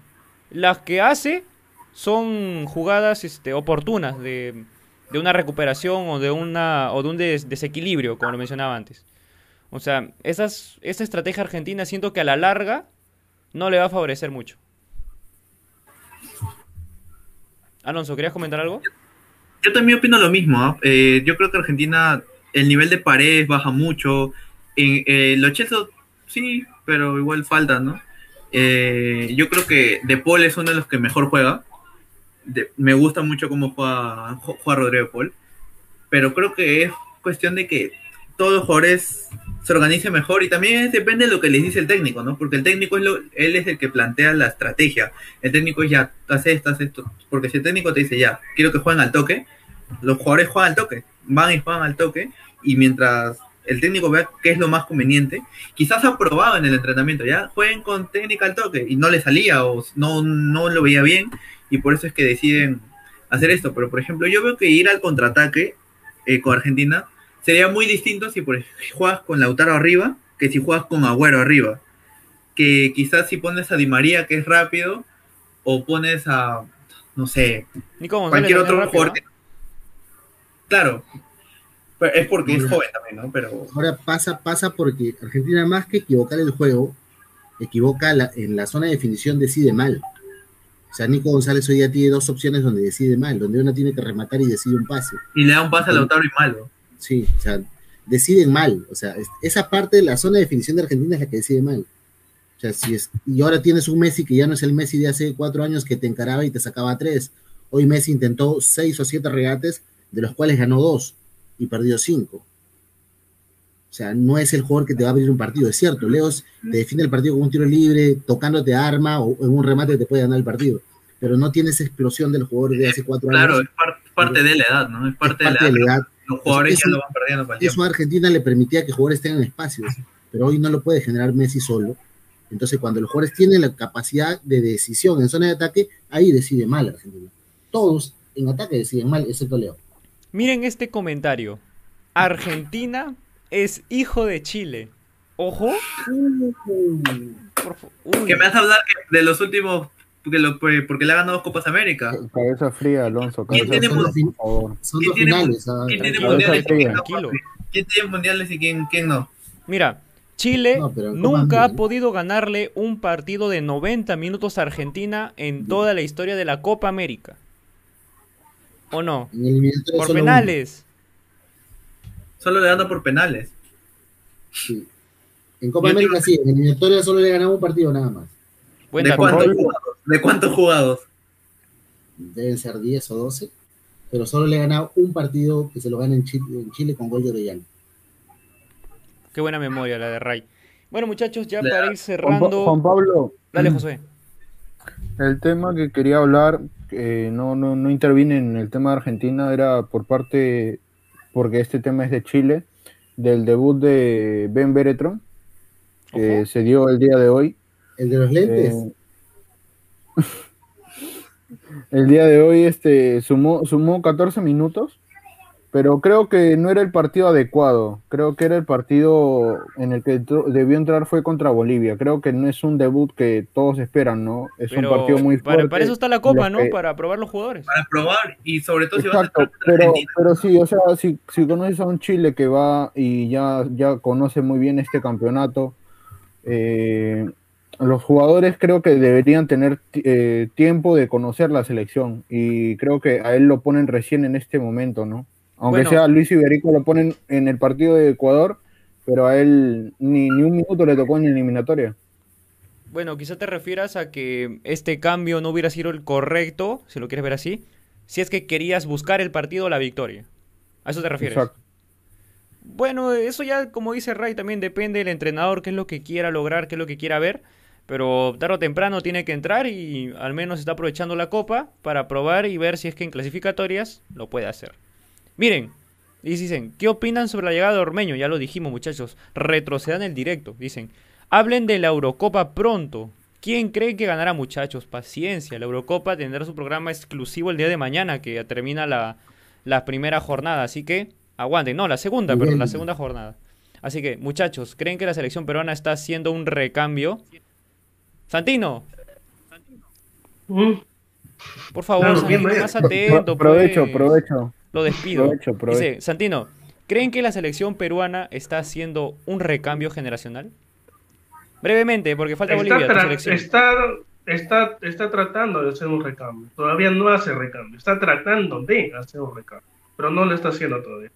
Las que hace son jugadas este, oportunas de, de una recuperación o de, una, o de un desequilibrio, como lo mencionaba antes. O sea, esa estrategia argentina siento que a la larga no le va a favorecer mucho. Alonso, ¿querías comentar algo? Yo también opino lo mismo. ¿ah? Eh, yo creo que Argentina, el nivel de paredes baja mucho. Eh, los Chelsea, sí, pero igual falta, ¿no? Eh, yo creo que De Paul es uno de los que mejor juega me gusta mucho cómo juega, juega Rodrigo Paul, pero creo que es cuestión de que todos los jugadores se organicen mejor y también depende de lo que les dice el técnico, ¿no? Porque el técnico es lo, él es el que plantea la estrategia. El técnico es ya, hace esto, hace esto. Porque si el técnico te dice ya, quiero que jueguen al toque, los jugadores juegan al toque, van y juegan al toque, y mientras el técnico vea qué es lo más conveniente, quizás ha probado en el entrenamiento, ya jueguen con técnica al toque, y no le salía o no, no lo veía bien, y por eso es que deciden hacer esto. Pero, por ejemplo, yo veo que ir al contraataque eh, con Argentina sería muy distinto si por ejemplo, juegas con Lautaro arriba que si juegas con Agüero arriba. Que quizás si pones a Di María, que es rápido, o pones a, no sé, cualquier otro jugador. Claro, es porque es joven también, ¿no? Pero... Ahora pasa, pasa porque Argentina más que equivocar el juego, equivoca en la zona de definición, decide mal. O sea, Nico González hoy día tiene dos opciones donde decide mal, donde uno tiene que rematar y decide un pase. Y le da un pase a Lautaro y malo. Sí, o sea, deciden mal. O sea, esa parte de la zona de definición de Argentina es la que decide mal. O sea, si es, y ahora tienes un Messi que ya no es el Messi de hace cuatro años que te encaraba y te sacaba tres. Hoy Messi intentó seis o siete regates, de los cuales ganó dos y perdió cinco. O sea, no es el jugador que te va a abrir un partido, es cierto. Leos te define el partido con un tiro libre, tocándote arma o en un remate te puede ganar el partido. Pero no tiene esa explosión del jugador de hace cuatro años. Claro, es parte de la edad, ¿no? Es parte, de, la edad. Los jugadores ya lo van perdiendo para Eso a Argentina le permitía que jugadores tengan espacios, pero hoy no lo puede generar Messi solo. Entonces, cuando los jugadores tienen la capacidad de decisión en zona de ataque, ahí decide mal Argentina. Todos en ataque deciden mal, excepto Leo. Miren este comentario. Argentina es hijo de Chile. Ojo. Que me vas a hablar de los últimos. Porque, lo, porque le ha ganado dos Copas América. Cabeza fría, Alonso. ¿Quién tiene, finales, ¿quién tiene mundiales? ¿Quién tiene mundiales y quién, quién no? Mira, Chile nunca ha podido ganarle un partido de 90 minutos a Argentina en toda la historia de la Copa América. ¿O no? Por penales. Solo le gana por penales. Sí. En Copa América sí, en eliminatoria solo le ganamos un partido nada más. ¿De cuántos, jugados? ¿De cuántos jugados? Deben ser 10 o 12, pero solo le ha ganado un partido que se lo gana en Chile, con gol de Orellano. Qué buena memoria la de Ray. Bueno, muchachos, ya para ir cerrando. Juan, Pablo. Dale, José. El tema que quería hablar, que no, no, no intervine en el tema de Argentina, era por parte porque este tema es de Chile, del debut de Ben Beretron, que se dio el día de hoy. ¿El de los lentes? Eh, el día de hoy este, sumó, sumó 14 minutos pero creo que no era el partido adecuado. Creo que era el partido en el que debió entrar fue contra Bolivia. Creo que no es un debut que todos esperan, ¿no? Es un partido muy fuerte. Para, eso está la Copa, ¿no? Para probar los jugadores. Para probar y sobre todo si vas a pero, pero sí, o sea, si, si conoces a un Chile que va y ya, ya conoce muy bien este campeonato, eh, los jugadores creo que deberían tener eh, tiempo de conocer la selección y creo que a él lo ponen recién en este momento, ¿no? Aunque sea Luis Iberico lo ponen en el partido de Ecuador, pero a él ni, ni un minuto le tocó en eliminatoria. Bueno, quizá te refieras a que este cambio no hubiera sido el correcto, si lo quieres ver así, si es que querías buscar el partido o la victoria. ¿A eso te refieres? Exacto. Bueno, eso ya, como dice Ray, también depende del entrenador, qué es lo que quiera lograr, qué es lo que quiera ver. Pero tarde o temprano tiene que entrar y al menos está aprovechando la copa para probar y ver si es que en clasificatorias lo puede hacer. Miren, dicen, ¿qué opinan sobre la llegada de Ormeño? Ya lo dijimos, muchachos. Retrocedan el directo. Dicen, Hablen de la Eurocopa pronto. ¿Quién cree que ganará, muchachos? Paciencia. La Eurocopa tendrá su programa exclusivo el día de mañana, que termina la, la primera jornada. Así que aguanten. No, la segunda, perdón, la segunda jornada. Así que, muchachos, ¿creen que la selección peruana está haciendo un recambio? Santino. Mm. Por favor, Santino, más atento. Provecho, pues. provecho. Lo despido. Dice, Santino, ¿creen que la selección peruana está haciendo un recambio generacional? Brevemente, porque falta Bolivia. Está, está, está tratando de hacer un recambio. Todavía no hace recambio. Está tratando de hacer un recambio. Pero no lo está haciendo todavía.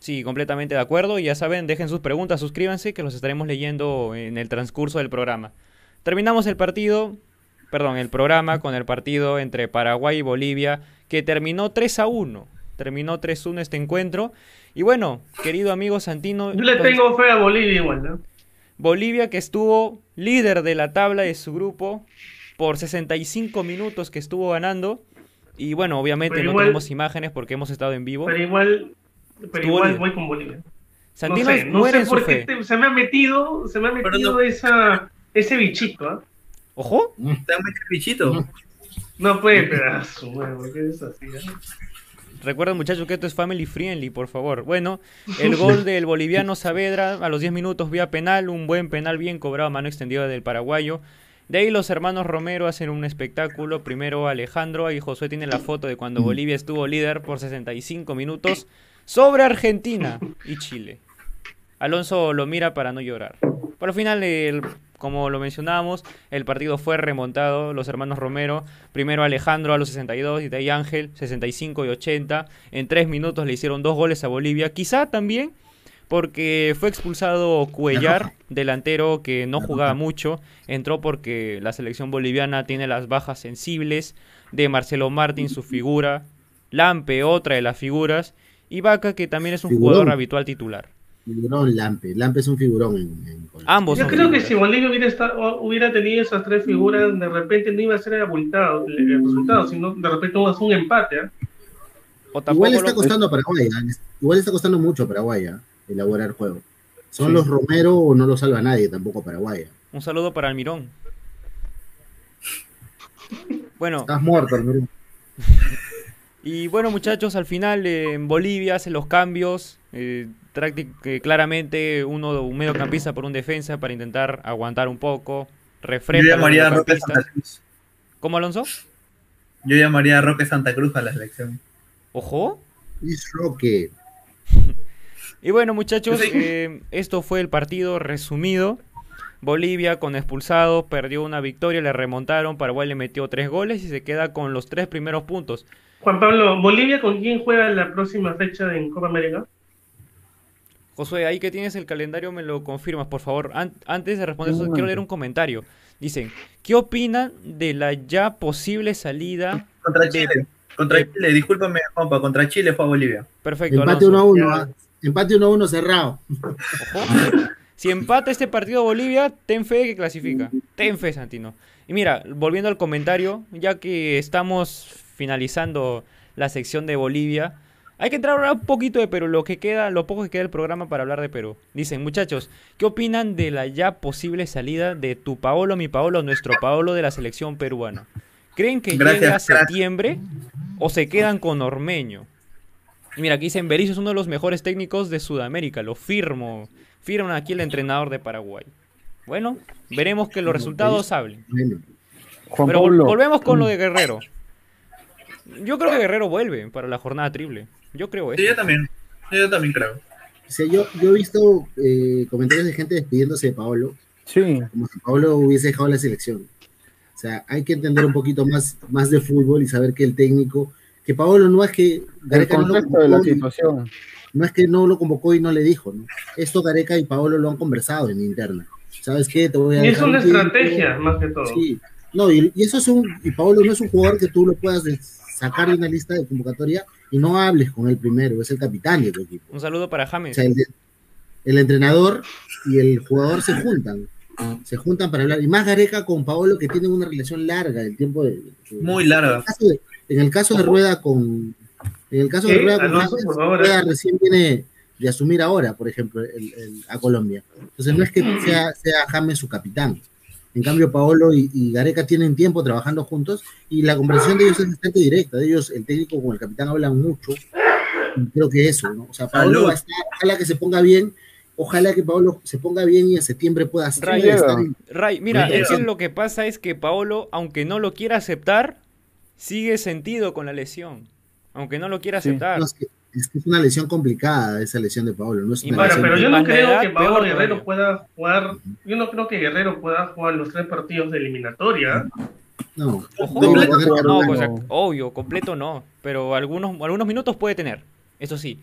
Sí, completamente de acuerdo. Ya saben, dejen sus preguntas, suscríbanse, que los estaremos leyendo en el transcurso del programa. Terminamos el partido, perdón, el programa con el partido entre Paraguay y Bolivia, que terminó 3 a 1. Terminó 3 a 1 este encuentro. Y bueno, querido amigo Santino. Yo le tengo fe a Bolivia igual, ¿no? Bolivia que estuvo líder de la tabla de su grupo por 65 minutos que estuvo ganando. Y bueno, obviamente no tenemos imágenes porque hemos estado en vivo. Pero igual, pero igual voy con Bolivia. Santino no sé, no sé por qué se me ha metido, se me ha metido esa, ese bichito, ¿ah? ¿Ojo? Está bichito. No puede pedazo, ¿qué es así? ¿eh? Recuerden muchachos que esto es family friendly, por favor. Bueno, el gol [laughs] del boliviano Saavedra a los 10 minutos vía penal, un buen penal bien cobrado a mano extendida del paraguayo. De ahí los hermanos Romero hacen un espectáculo. Primero Alejandro y Josué tienen la foto de cuando Bolivia estuvo líder por 65 minutos sobre Argentina y Chile. Alonso lo mira para no llorar. Por al final el como lo mencionábamos, el partido fue remontado, los hermanos Romero, primero Alejandro a los 62 y de ahí Ángel, 65 y 80. En tres minutos le hicieron dos goles a Bolivia. Quizá también porque fue expulsado Cuellar, delantero que no jugaba mucho. Entró porque la selección boliviana tiene las bajas sensibles de Marcelo Martín, su figura. Lampe, otra de las figuras. Y Vaca, que también es un jugador habitual titular. Figurón Lampe. Lampe es un figurón en, Ambos. Yo creo que si Bolivia hubiera, hubiera tenido esas tres figuras, de repente no iba a ser abultado el, resultado, sino de repente es un empate. ¿eh? Igual está costando a Paraguay. ¿eh? Igual está costando mucho a Paraguay ¿eh? elaborar el juego. Son los Romero o no lo salva nadie tampoco Paraguay. Un saludo para Almirón. Bueno. Estás muerto, Almirón. [laughs] Y bueno, muchachos, al final en Bolivia hacen los cambios. Eh, claramente uno un mediocampista por un defensa para intentar aguantar un poco. Refresca. Yo llamaría a Roque Santa Cruz. ¿Cómo, Alonso? Yo llamaría a Roque Santa Cruz a la selección. Ojo. Es Roque. [laughs] y bueno, muchachos, eh, esto fue el partido resumido. Bolivia con expulsado perdió una victoria, le remontaron, Paraguay le metió tres goles y se queda con los tres primeros puntos. Juan Pablo, ¿Bolivia con quién juega la próxima fecha en Copa América? Josué, ahí que tienes el calendario, me lo confirmas, por favor. antes de responder eso, quiero leer un comentario. Dicen, ¿qué opinan de la ya posible salida? Contra Chile. Contra Chile, discúlpame, Juanpa, contra Chile fue a Bolivia. Perfecto. Empate 1 a 1. ¿ah? Empate 1 a 1 cerrado. Si empata este partido Bolivia, ten fe que clasifica. Ten fe, Santino. Y mira, volviendo al comentario, ya que estamos finalizando la sección de Bolivia. Hay que entrar ahora un poquito de Perú, lo que queda, lo poco que queda del programa para hablar de Perú. Dicen, muchachos, ¿qué opinan de la ya posible salida de tu Paolo, mi Paolo, nuestro Paolo de la selección peruana? ¿Creen que llega a septiembre o se quedan con Ormeño? Y mira, aquí dicen, Berizzo es uno de los mejores técnicos de Sudamérica, lo firmo. Firman aquí el entrenador de Paraguay. Bueno, veremos que los resultados hablen. Pero volvemos con lo de Guerrero. Yo creo que Guerrero vuelve para la jornada triple. Yo creo eso. Sí, yo también. Yo también creo. yo, yo he visto eh, comentarios de gente despidiéndose de Paolo. Sí. Como si Paolo hubiese dejado la selección. O sea, hay que entender un poquito más, más de fútbol y saber que el técnico, que Paolo no es que Gareca no lo de la situación. No es que no lo convocó y no le dijo, ¿no? Esto Gareca y Paolo lo han conversado en interna. ¿Sabes qué? Te voy a y es una estrategia, más que todo. Sí. No, y, y, eso es un, y Paolo no es un jugador que tú lo puedas sacarle una lista de convocatoria y no hables con el primero, es el capitán de tu equipo. Un saludo para James. el, entrenador y el jugador se juntan, se juntan para hablar. Y más Gareca con Paolo que tienen una relación larga, el tiempo de... Muy larga. En el caso de, Rueda con... En el caso de Rueda con Rueda recién viene, de asumir ahora, por ejemplo, a Colombia. Entonces no es que sea, sea James su capitán. En cambio, Paolo y, Gareca tienen tiempo trabajando juntos y la conversación de ellos es bastante directa. De ellos, el técnico con el capitán hablan mucho. creo que eso, ¿no? O sea, Paolo ojalá que se ponga bien. Ojalá que Paolo se ponga bien y en septiembre pueda Ray, mira, eso es lo que pasa es que Paolo, aunque no lo quiera aceptar, sigue sentido con la lesión. Aunque no lo quiera aceptar. Es que es una lesión complicada esa lesión de Pablo. No es pero yo no creo que Pablo Guerrero pueda jugar. Yo no creo que Guerrero pueda jugar los tres partidos de eliminatoria. No, obvio, completo no. Pero algunos, algunos minutos puede tener. Eso sí.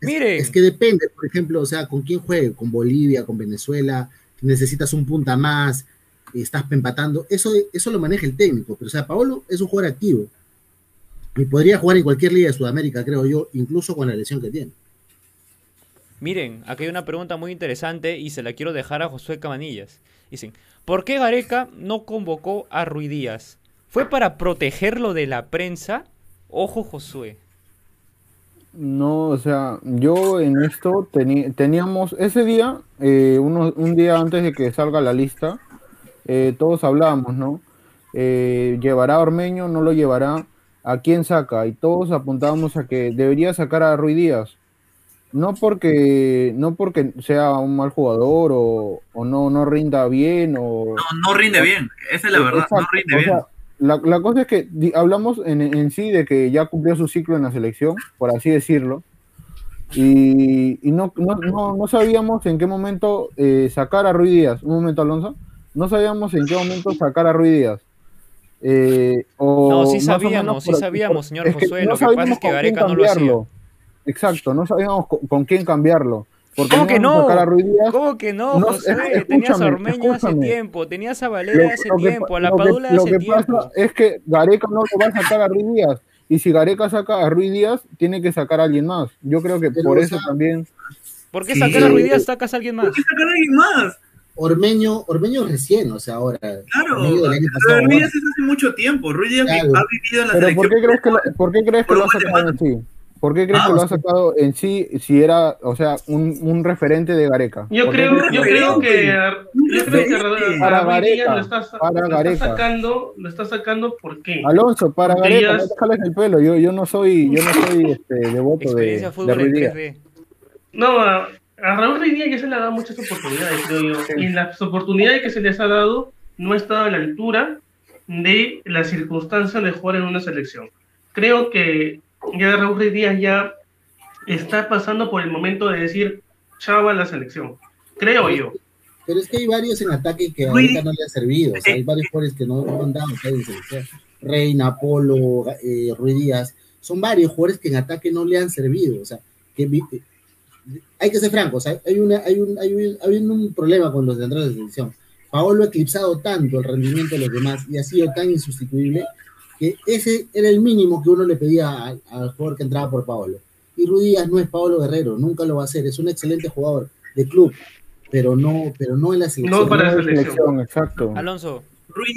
Mire. Es, que depende, por ejemplo, o sea, con quién juegue, con Bolivia, con Venezuela, necesitas un punta más, estás empatando, eso, eso lo maneja el técnico, pero o sea, Paolo es un jugador activo, y podría jugar en cualquier liga de Sudamérica, creo yo, incluso con la lesión que tiene. Miren, aquí hay una pregunta muy interesante y se la quiero dejar a Josué Cabanillas. Dicen, ¿por qué Gareca no convocó a Rui Díaz? ¿Fue para protegerlo de la prensa? Ojo, Josué. No, o sea, yo en esto teníamos, ese día, eh, un día antes de que salga la lista, eh, todos hablábamos, ¿no? Eh, ¿Llevará a Ormeño? ¿No lo llevará? ¿A quién saca? Y todos apuntábamos a que debería sacar a Rui Díaz. No porque, no porque sea un mal jugador o, no, no rinda bien o... No, no rinde bien, esa es la verdad, no rinde bien. la, cosa es que hablamos en, sí de que ya cumplió su ciclo en la selección, por así decirlo, y, no, no, sabíamos en qué momento eh, sacar a Rui Díaz. Un momento, Alonso. No sabíamos en qué momento sacar a Rui Díaz. Eh, no, sí sabíamos, sí sabíamos, señor Josué. lo que pasa es que Gareca no lo hacía. Exacto, no sabíamos con, quién cambiarlo. ¿Cómo que no? ¿Cómo que no, José? tenías a Ormeño hace tiempo, tenías a Valera hace tiempo, a la Padula hace tiempo. Lo que pasa es que Gareca no lo va a sacar a Ruiz Díaz. Y si Gareca saca a Ruiz Díaz, tiene que sacar a alguien más. Yo creo que por eso también. ¿Por qué sacar a Ruiz Díaz sacas a alguien más? ¿Por qué sacar a alguien más? Ormeño, Ormeño recién, o sea, ahora. Claro, pero Ruiz es hace mucho tiempo. Ruiz ha vivido en la pero ¿por qué crees que lo, ¿por qué crees que lo ha sacado en sí? ¿Por qué crees ah, que lo ha sacado en sí si era, o sea, un, un referente de Gareca? Yo creo, yo creo que, yo creo que para Gareca, lo está, para lo está sacando, lo está sacando ¿por qué? Alonso, para Gareca, no te jales el pelo, yo, yo no soy, yo no soy este, devoto de, de No, a Raúl Reyes ya se le ha dado muchas oportunidades, creo yo. Y las oportunidades que se les ha dado no ha estado a la altura de la circunstancia de jugar en una selección. Creo que ya Raúl Reyes ya está pasando por el momento de decir chao a la selección. Creo yo. Pero es que hay varios en ataque que ahorita no le ha servido. O sea, hay varios jugadores que no, han dado Reina, Polo, eh, Ruiz Díaz. Son varios jugadores que en ataque no le han servido. O sea, que hay que ser francos, hay, una, hay, un, hay, un, hay un problema con los centrales de selección. Paolo ha eclipsado tanto el rendimiento de los demás y ha sido tan insustituible que ese era el mínimo que uno le pedía al, jugador que entraba por Paolo. Y Díaz no es Paolo Guerrero, nunca lo va a hacer, es un excelente jugador de club, pero no, pero no en la selección. No para la selección, exacto. Alonso, Ruiz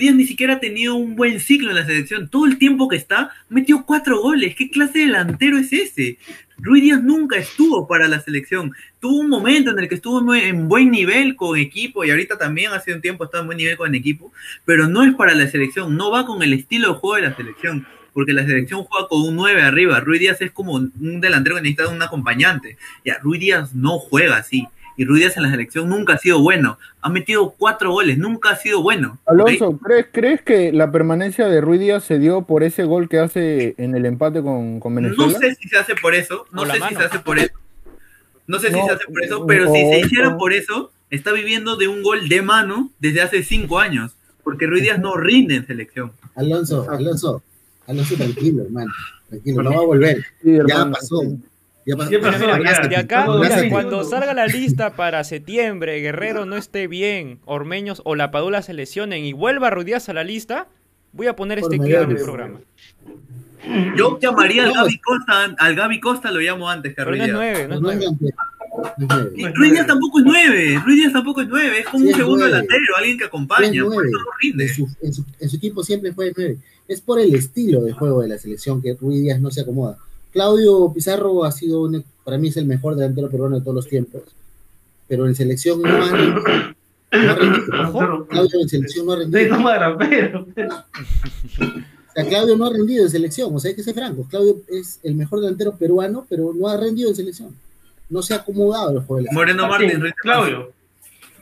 Díaz, ni siquiera ha tenido un buen ciclo en la selección. Todo el tiempo que está, metió cuatro goles. ¿Qué clase de delantero es ese? Ruiz Díaz nunca estuvo para la selección. Tuvo un momento en el que estuvo en buen nivel con equipo y ahorita también hace un tiempo está en buen nivel con equipo, pero no es para la selección, no va con el estilo de juego de la selección, porque la selección juega con un 9 arriba. Ruiz Díaz es como un delantero que necesita un acompañante. Ya, Ruiz Díaz no juega así y Ruiz en la selección nunca ha sido bueno. Ha metido cuatro goles, nunca ha sido bueno. Alonso, ¿crees, ¿crees que la permanencia de Ruiz Díaz se dio por ese gol que hace en el empate con, con Venezuela? No sé si se hace por eso, no sé si se hace por eso. No sé si se hace por eso, pero si se hiciera por eso, está viviendo de un gol de mano desde hace cinco años, porque Ruiz Díaz no rinde en selección. Alonso, Alonso, Alonso, tranquilo, hermano, tranquilo, no va a volver. ya pasó. Ya de acá, cuando salga la lista para septiembre, Guerrero no esté bien, Ormeños o La Padula se lesionen y vuelva Ruidías a la lista, voy a poner este quedo en el programa. Yo llamaría al Gaby Costa, al Gaby Costa lo llamo antes que Pero no es nueve, no es nueve. Ruiz Díaz tampoco es nueve, Ruiz Díaz tampoco es nueve, es como un segundo delantero, alguien que acompaña, por eso no rinde. En su, en, su, en su, equipo siempre fue nueve. Es por el estilo de juego de la selección que Ruiz Díaz no se acomoda Claudio Pizarro ha sido, para mí es el mejor delantero peruano de todos los tiempos, pero en selección no ha rendido. Claudio en selección no ha rendido. O sea, Claudio no ha rendido en selección, o sea, hay que ser franco. Claudio es el mejor delantero peruano, pero no ha rendido en selección. No se ha acomodado el juego. Moreno Martín rinde Claudio.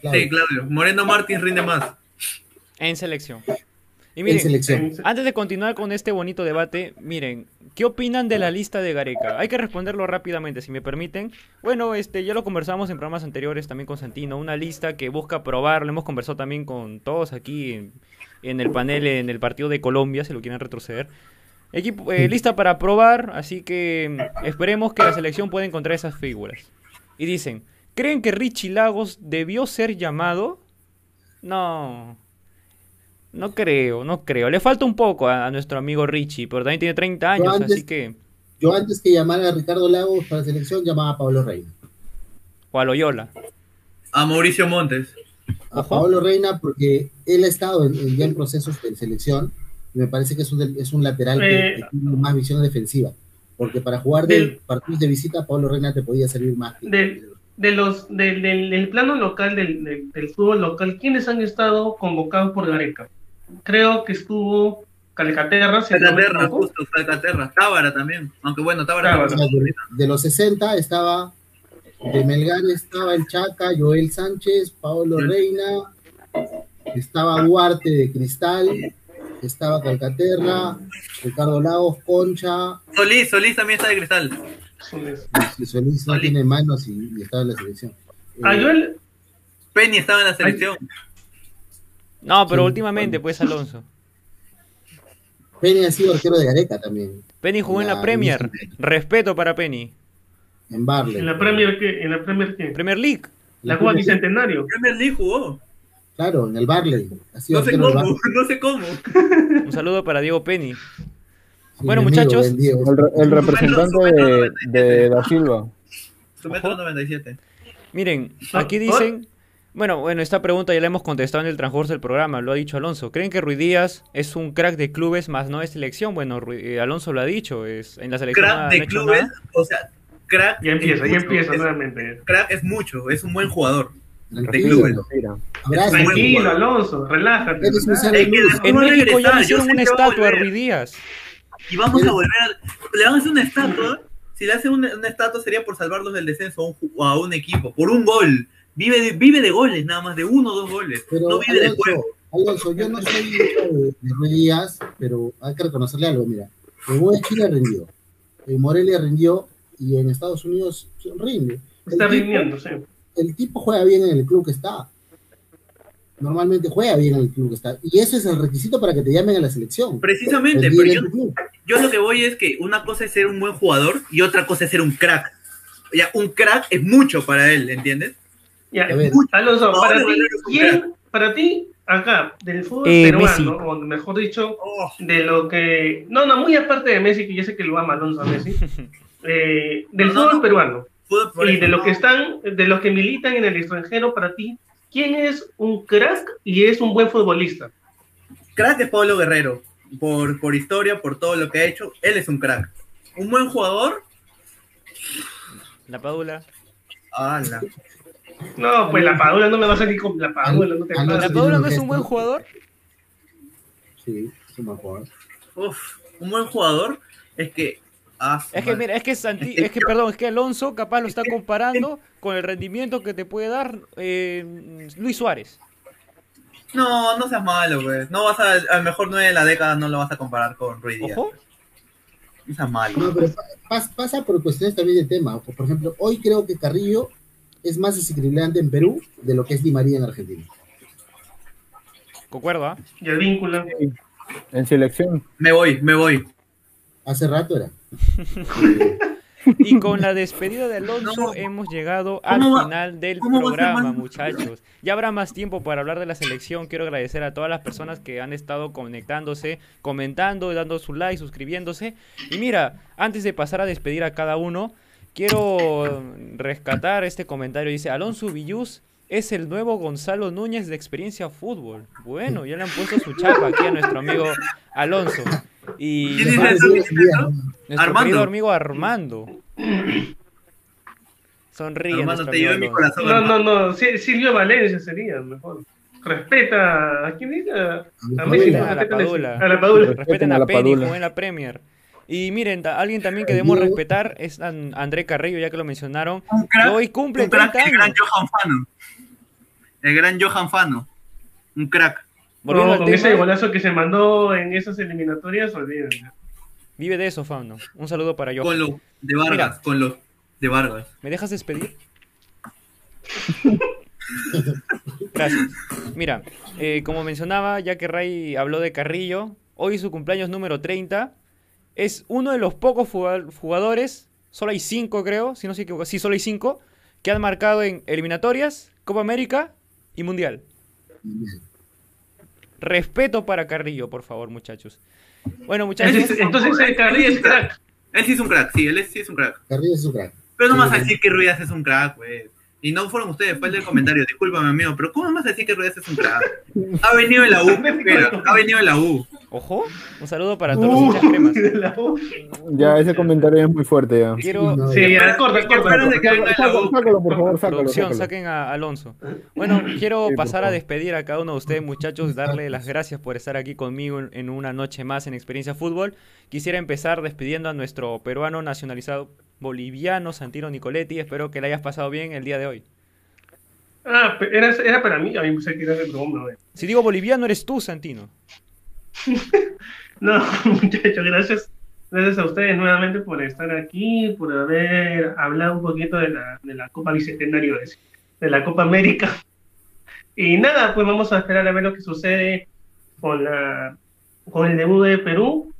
Sí, Claudio. Moreno Martín rinde más. En selección. Y miren, antes de continuar con este bonito debate, miren, ¿qué opinan de la lista de Gareca? Hay que responderlo rápidamente, si me permiten. Bueno, este, ya lo conversamos en programas anteriores también con Santino, una lista que busca probar, lo hemos conversado también con todos aquí en, el panel, en el partido de Colombia, si lo quieren retroceder. Equipo, eh, lista para probar, así que mm, esperemos que la selección pueda encontrar esas figuras. Y dicen, ¿creen que Richie Lagos debió ser llamado? No, no creo, no creo. Le falta un poco a, nuestro amigo Richie, pero también tiene 30 años, así que... Yo antes que llamar a Ricardo Lagos para la selección, llamaba a Pablo Reina. O a Loyola. A Mauricio Montes. A Pablo Reina porque él ha estado en, ya en procesos de selección y me parece que es un, es un lateral que, eh, tiene más visión defensiva. Porque para jugar de partidos de visita, Pablo Reina te podía servir más. de, los, del, plano local, del, del, fútbol local, ¿quiénes han estado convocados por Gareca? Creo que estuvo Calcaterra. Calcaterra, justo, Calcaterra. Tábara también, aunque bueno, Tábara. de, los 60 estaba, de Melgar estaba el Chaca, Joel Sánchez, Paolo Reina, estaba Duarte de Cristal, estaba Calcaterra, Ricardo Lagos, Concha. Solís, Solís también está de Cristal. Solís, no tiene manos y, estaba en la selección. Ah, Joel. Penny estaba en la selección. No, pero últimamente, pues, Alonso. Penny ha sido arquero de Gareca también. Penny jugó en la, Premier. Respeto para Penny. En Barley. ¿En la Premier qué? ¿En la Premier qué? Premier League. La, Copa Bicentenario. Premier League jugó. Claro, en el Barley. no sé cómo, [laughs] no sé cómo. Un saludo para Diego Penny. bueno, muchachos. El, representante de, de, Da Silva. Su metro 97. Miren, aquí dicen bueno, bueno, esta pregunta ya la hemos contestado en el transcurso del programa, lo ha dicho Alonso. ¿Creen que Ruiz Díaz es un crack de clubes más no de selección? Bueno, eh, Alonso lo ha dicho, es en la selección. Crack de clubes, o sea, crack. Ya empieza, ya empieza nuevamente. Crack es mucho, es un buen jugador. De clubes. Tranquilo, Alonso, relájate. en México ya le hicieron una estatua a Ruiz Díaz. Y vamos a volver a... Le van a hacer una estatua. Si le hacen una, estatua sería por salvarlos del descenso a un equipo, por un gol Vive de, vive de goles, nada más, de uno o dos goles. no vive de juego. Alonso, yo no soy de, Díaz, pero hay que reconocerle algo. Mira, el de Chile rindió, en Morelia rindió y en Estados Unidos rinde. Está rindiendo, sí. El tipo juega bien en el club que está. Normalmente juega bien en el club que está. Y ese es el requisito para que te llamen a la selección. Precisamente, pero yo, yo, lo que voy es que una cosa es ser un buen jugador y otra cosa es ser un crack. Ya, un crack es mucho para él, ¿entiendes? Ya, Alonso, para ti, ¿quién, para ti, acá, del fútbol eh, peruano, o mejor dicho, oh. de lo que. No, no, muy aparte de Messi, que yo sé que lo ama Alonso a Messi, [laughs] eh, del fútbol peruano. y de lo que están, de los que militan en el extranjero, para ti, ¿quién es un crack y es un buen futbolista? Crack es Pablo Guerrero. Por, por historia, por todo lo que ha hecho, él es un crack. Un buen jugador. La Padula. Ah, no, pues la Padula no me va a salir con la Padula. No te ¿La Padula no es un buen jugador? Sí, es un buen jugador. Uf, un buen jugador es que. Ah, es que mira, es que, es que perdón, es que Alonso capaz lo está comparando con el rendimiento que te puede dar eh, Luis Suárez. No, no seas malo, güey. No vas a, a lo mejor nueve de la década no lo vas a comparar con Ruiz Díaz. ¿Ojo? No seas malo. No, pero pasa por cuestiones también de tema. Por ejemplo, hoy creo que Carrillo es más desequilibrante en Perú de lo que es Di María en Argentina. Concuerdo, ¿ah? Y el vínculo. En selección. Me voy, me voy. Hace rato era. [laughs] Y con la despedida de Alonso hemos llegado al final del programa, muchachos. Ya habrá más tiempo para hablar de la selección. Quiero agradecer a todas las personas que han estado conectándose, comentando, dando su like, suscribiéndose. Y mira, antes de pasar a despedir a cada uno, Quiero rescatar este comentario. Dice, Alonso Villus es el nuevo Gonzalo Núñez de Experiencia Fútbol. Bueno, ya le han puesto su chapa aquí a nuestro amigo Alonso. Y Nuestro Armando. amigo Armando. Sonríe. Armando, te llevo mi corazón. No, no, no. Silvio Valencia sería mejor. Respeta. ¿A quién dice? A, Messi. A la Padula. A la Padula. Respeten a Penny como en la Premier. Y miren, alguien también que debemos respetar es André Carrillo, ya que lo mencionaron. hoy cumple 30 años. El gran Johan Fano. El gran Johan Fano. Un crack. No, con ese golazo que se mandó en esas eliminatorias, olvídense. Vive de eso, Fauno. Un saludo para yo. Con los de Vargas, con los de Vargas. ¿Me dejas despedir? [laughs] Gracias. Mira, eh, como mencionaba, ya que Ray habló de Carrillo, hoy su cumpleaños número 30. Es uno de los pocos jugadores, solo hay cinco creo, si no sé qué, sí, solo hay cinco, que han marcado en eliminatorias, Copa América y Mundial. Respeto para Carrillo, por favor, muchachos. Bueno, muchachos. Entonces, Carrillo es crack. Él sí es un crack, sí, él sí es un crack. Carrillo es un crack. Pero no más a decir que Ruiz es un crack, güey. Y no fueron ustedes, fue el del comentario. Discúlpame, amigo, pero ¿cómo vas a decir que Ruiz es un crack? Ha venido en la U, [laughs] ha venido en la U. Ojo, un saludo para todos los cremas. Ya, ese comentario es muy fuerte ya. Quiero... Sí, ya, corta, corta. Sácalo, por favor, sácalo. Producción, saquen a Alonso. Bueno, quiero pasar a despedir a cada uno de ustedes, muchachos, darle las gracias por estar aquí conmigo en una noche más en Experiencia Fútbol. Quisiera empezar despidiendo a nuestro peruano nacionalizado boliviano Santino Nicoletti. Espero que le hayas pasado bien el día de hoy. Ah, era, era para mí, a mí me que era de broma. Si digo boliviano, eres tú, Santino. [laughs] no, [laughs] muchachos, gracias. Gracias a ustedes nuevamente por estar aquí, por haber hablado un poquito de la, de la Copa Bicentenario, de, la Copa América. [laughs] Y nada, pues vamos a esperar a ver lo que sucede con, la, con el debut de Perú,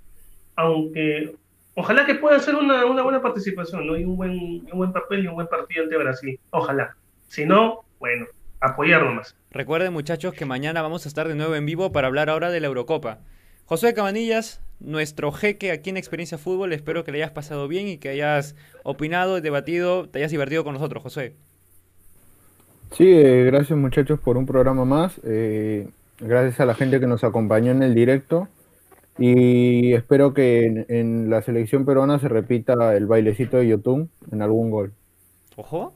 aunque Ojalá que pueda ser una, buena participación, ¿no? Y un buen, un buen papel y un buen partido ante Brasil. Ojalá. Si no, bueno, apoyar nomás. Recuerden, muchachos, que mañana vamos a estar de nuevo en vivo para hablar ahora de la Eurocopa. José Cabanillas, nuestro jeque aquí en Experiencia Fútbol, espero que le hayas pasado bien y que hayas opinado, debatido, te hayas divertido con nosotros, José. Sí, eh, gracias muchachos por un programa más. Eh, gracias a la gente que nos acompañó en el directo. Y espero que en, la selección peruana se repita el bailecito de Yotun en algún gol. Ojo,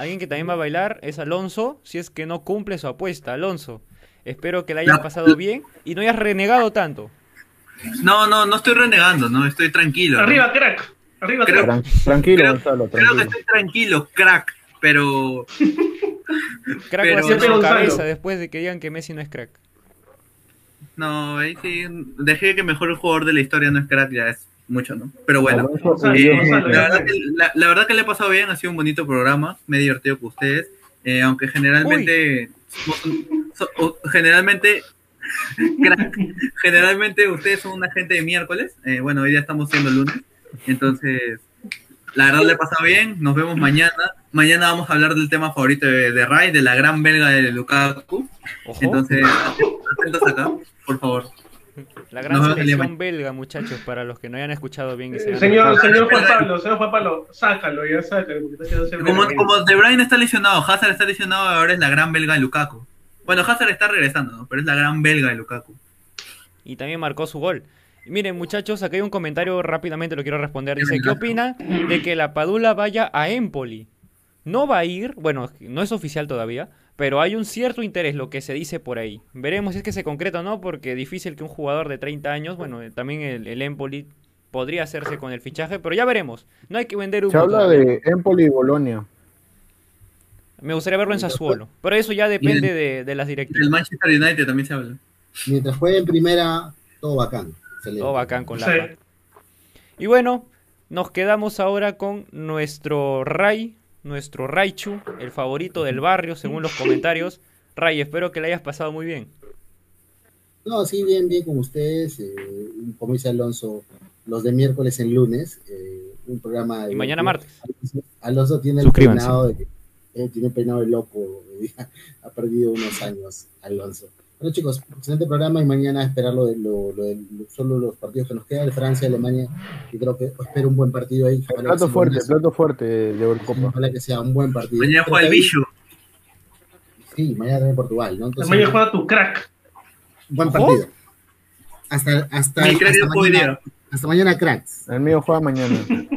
alguien que también va a bailar es Alonso, si es que no cumple su apuesta. Alonso, espero que la hayas pasado bien y no hayas renegado tanto. No, no, no estoy renegando, no, estoy tranquilo. Arriba, crack. Arriba, crack. tranquilo, Gonzalo, tranquilo. Creo que estoy tranquilo, crack, pero... crack va a ser su cabeza después de que digan que Messi no es crack. No, ahí sí, dejé que mejor jugador de la historia no es crack, ya es mucho, ¿no? Pero bueno, eh, la, verdad que, le he pasado bien, ha sido un bonito programa, me he divertido con ustedes, eh, aunque generalmente, generalmente, generalmente ustedes son una gente de miércoles, eh, bueno, hoy ya estamos siendo lunes, entonces, la verdad le he pasado bien, nos vemos mañana, mañana vamos a hablar del tema favorito de, de Ray, de la gran belga de Lukaku, entonces, atentos acá por favor. La gran selección belga, muchachos, para los que no hayan escuchado bien. señor, señor Juan Pablo, señor Juan Pablo, sácalo, ya sácalo. Como, como De Bruyne está lesionado, Hazard está lesionado, ahora es la gran belga de Lukaku. Bueno, Hazard está regresando, ¿no? pero es la gran belga de Lukaku. Y también marcó su gol. miren, muchachos, aquí hay un comentario rápidamente, lo quiero responder. Dice, ¿qué opina de que la Padula vaya a Empoli? No va a ir, bueno, no es oficial todavía, pero hay un cierto interés, lo que se dice por ahí. Veremos si es que se concreta o no, porque es difícil que un jugador de 30 años, bueno, eh, también el, Empoli podría hacerse con el fichaje, pero ya veremos. No hay que vender un. Se habla de Empoli y Bolonia. Me gustaría verlo en Sassuolo, pero eso ya depende de, las directivas. El Manchester United también se habla. Mientras juegue en primera, todo bacán. Todo bacán con la. Y bueno, nos quedamos ahora con nuestro Ray, nuestro Raichu, el favorito del barrio, según los comentarios. Ray, espero que le hayas pasado muy bien. No, sí, bien, bien con ustedes. Eh, como dice Alonso, los de miércoles en lunes, eh, un programa... y mañana martes. Alonso tiene el peinado de, eh, tiene peinado de loco, [laughs] ha perdido unos años Alonso. Bueno chicos, excelente programa y mañana esperar lo de, lo, solo los partidos que nos quedan, Francia, Alemania, y creo que espero un buen partido ahí. plato fuerte, plato fuerte de Eurocopa. Ojalá que sea un buen partido. Mañana juega el Bicho. Sí, mañana también Portugal, ¿no? mañana juega tu crack. Buen partido. Hasta, hasta, Mi crack hasta, mañana, Hasta mañana, cracks. El mío juega mañana. [laughs]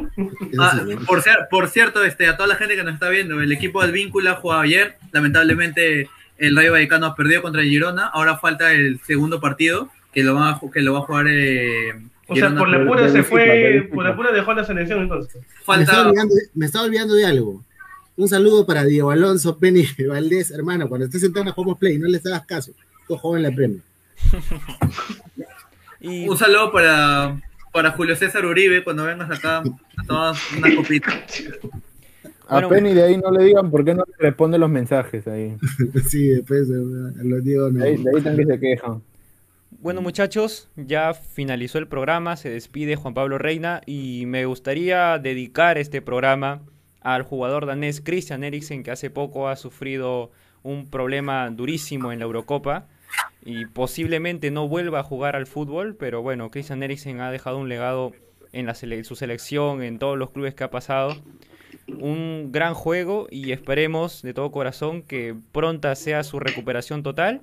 Ah, por, por, cierto, este, a toda la gente que nos está viendo, el equipo del Víncula jugó ayer. Lamentablemente, el Rayo Vallecano perdió contra Girona. Ahora falta el segundo partido que lo va a, que lo va a jugar. Eh, o sea, por la pura se fue, por la pura dejó la selección entonces. Falta... Me, estaba olvidando, de algo. Un saludo para Diego Alonso Penny [laughs] Valdés, hermano. Cuando estés sentado en Home Play, no le hagas caso. Tú joven la premio. [laughs] y... Un saludo para para Julio César Uribe cuando vengas acá a tomar una copita. [laughs] A Penny de ahí no le digan por qué no le responde los mensajes ahí. [laughs] sí, después los digo no. Ahí, de ahí también se quejan. Bueno muchachos, ya finalizó el programa, se despide Juan Pablo Reina y me gustaría dedicar este programa al jugador danés Christian Eriksen que hace poco ha sufrido un problema durísimo en la Eurocopa y posiblemente no vuelva a jugar al fútbol, pero bueno, Christian Eriksen ha dejado un legado en la su selección, en todos los clubes que ha pasado. Un gran juego y esperemos de todo corazón que pronta sea su recuperación total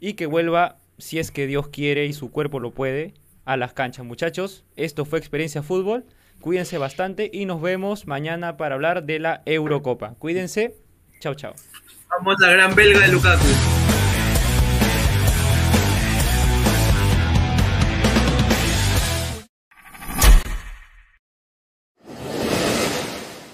y que vuelva, si es que Dios quiere y su cuerpo lo puede, a las canchas. Muchachos, esto fue Experiencia Fútbol. Cuídense bastante y nos vemos mañana para hablar de la Eurocopa. Cuídense. Chao, chao. Vamos la gran belga de Lukaku.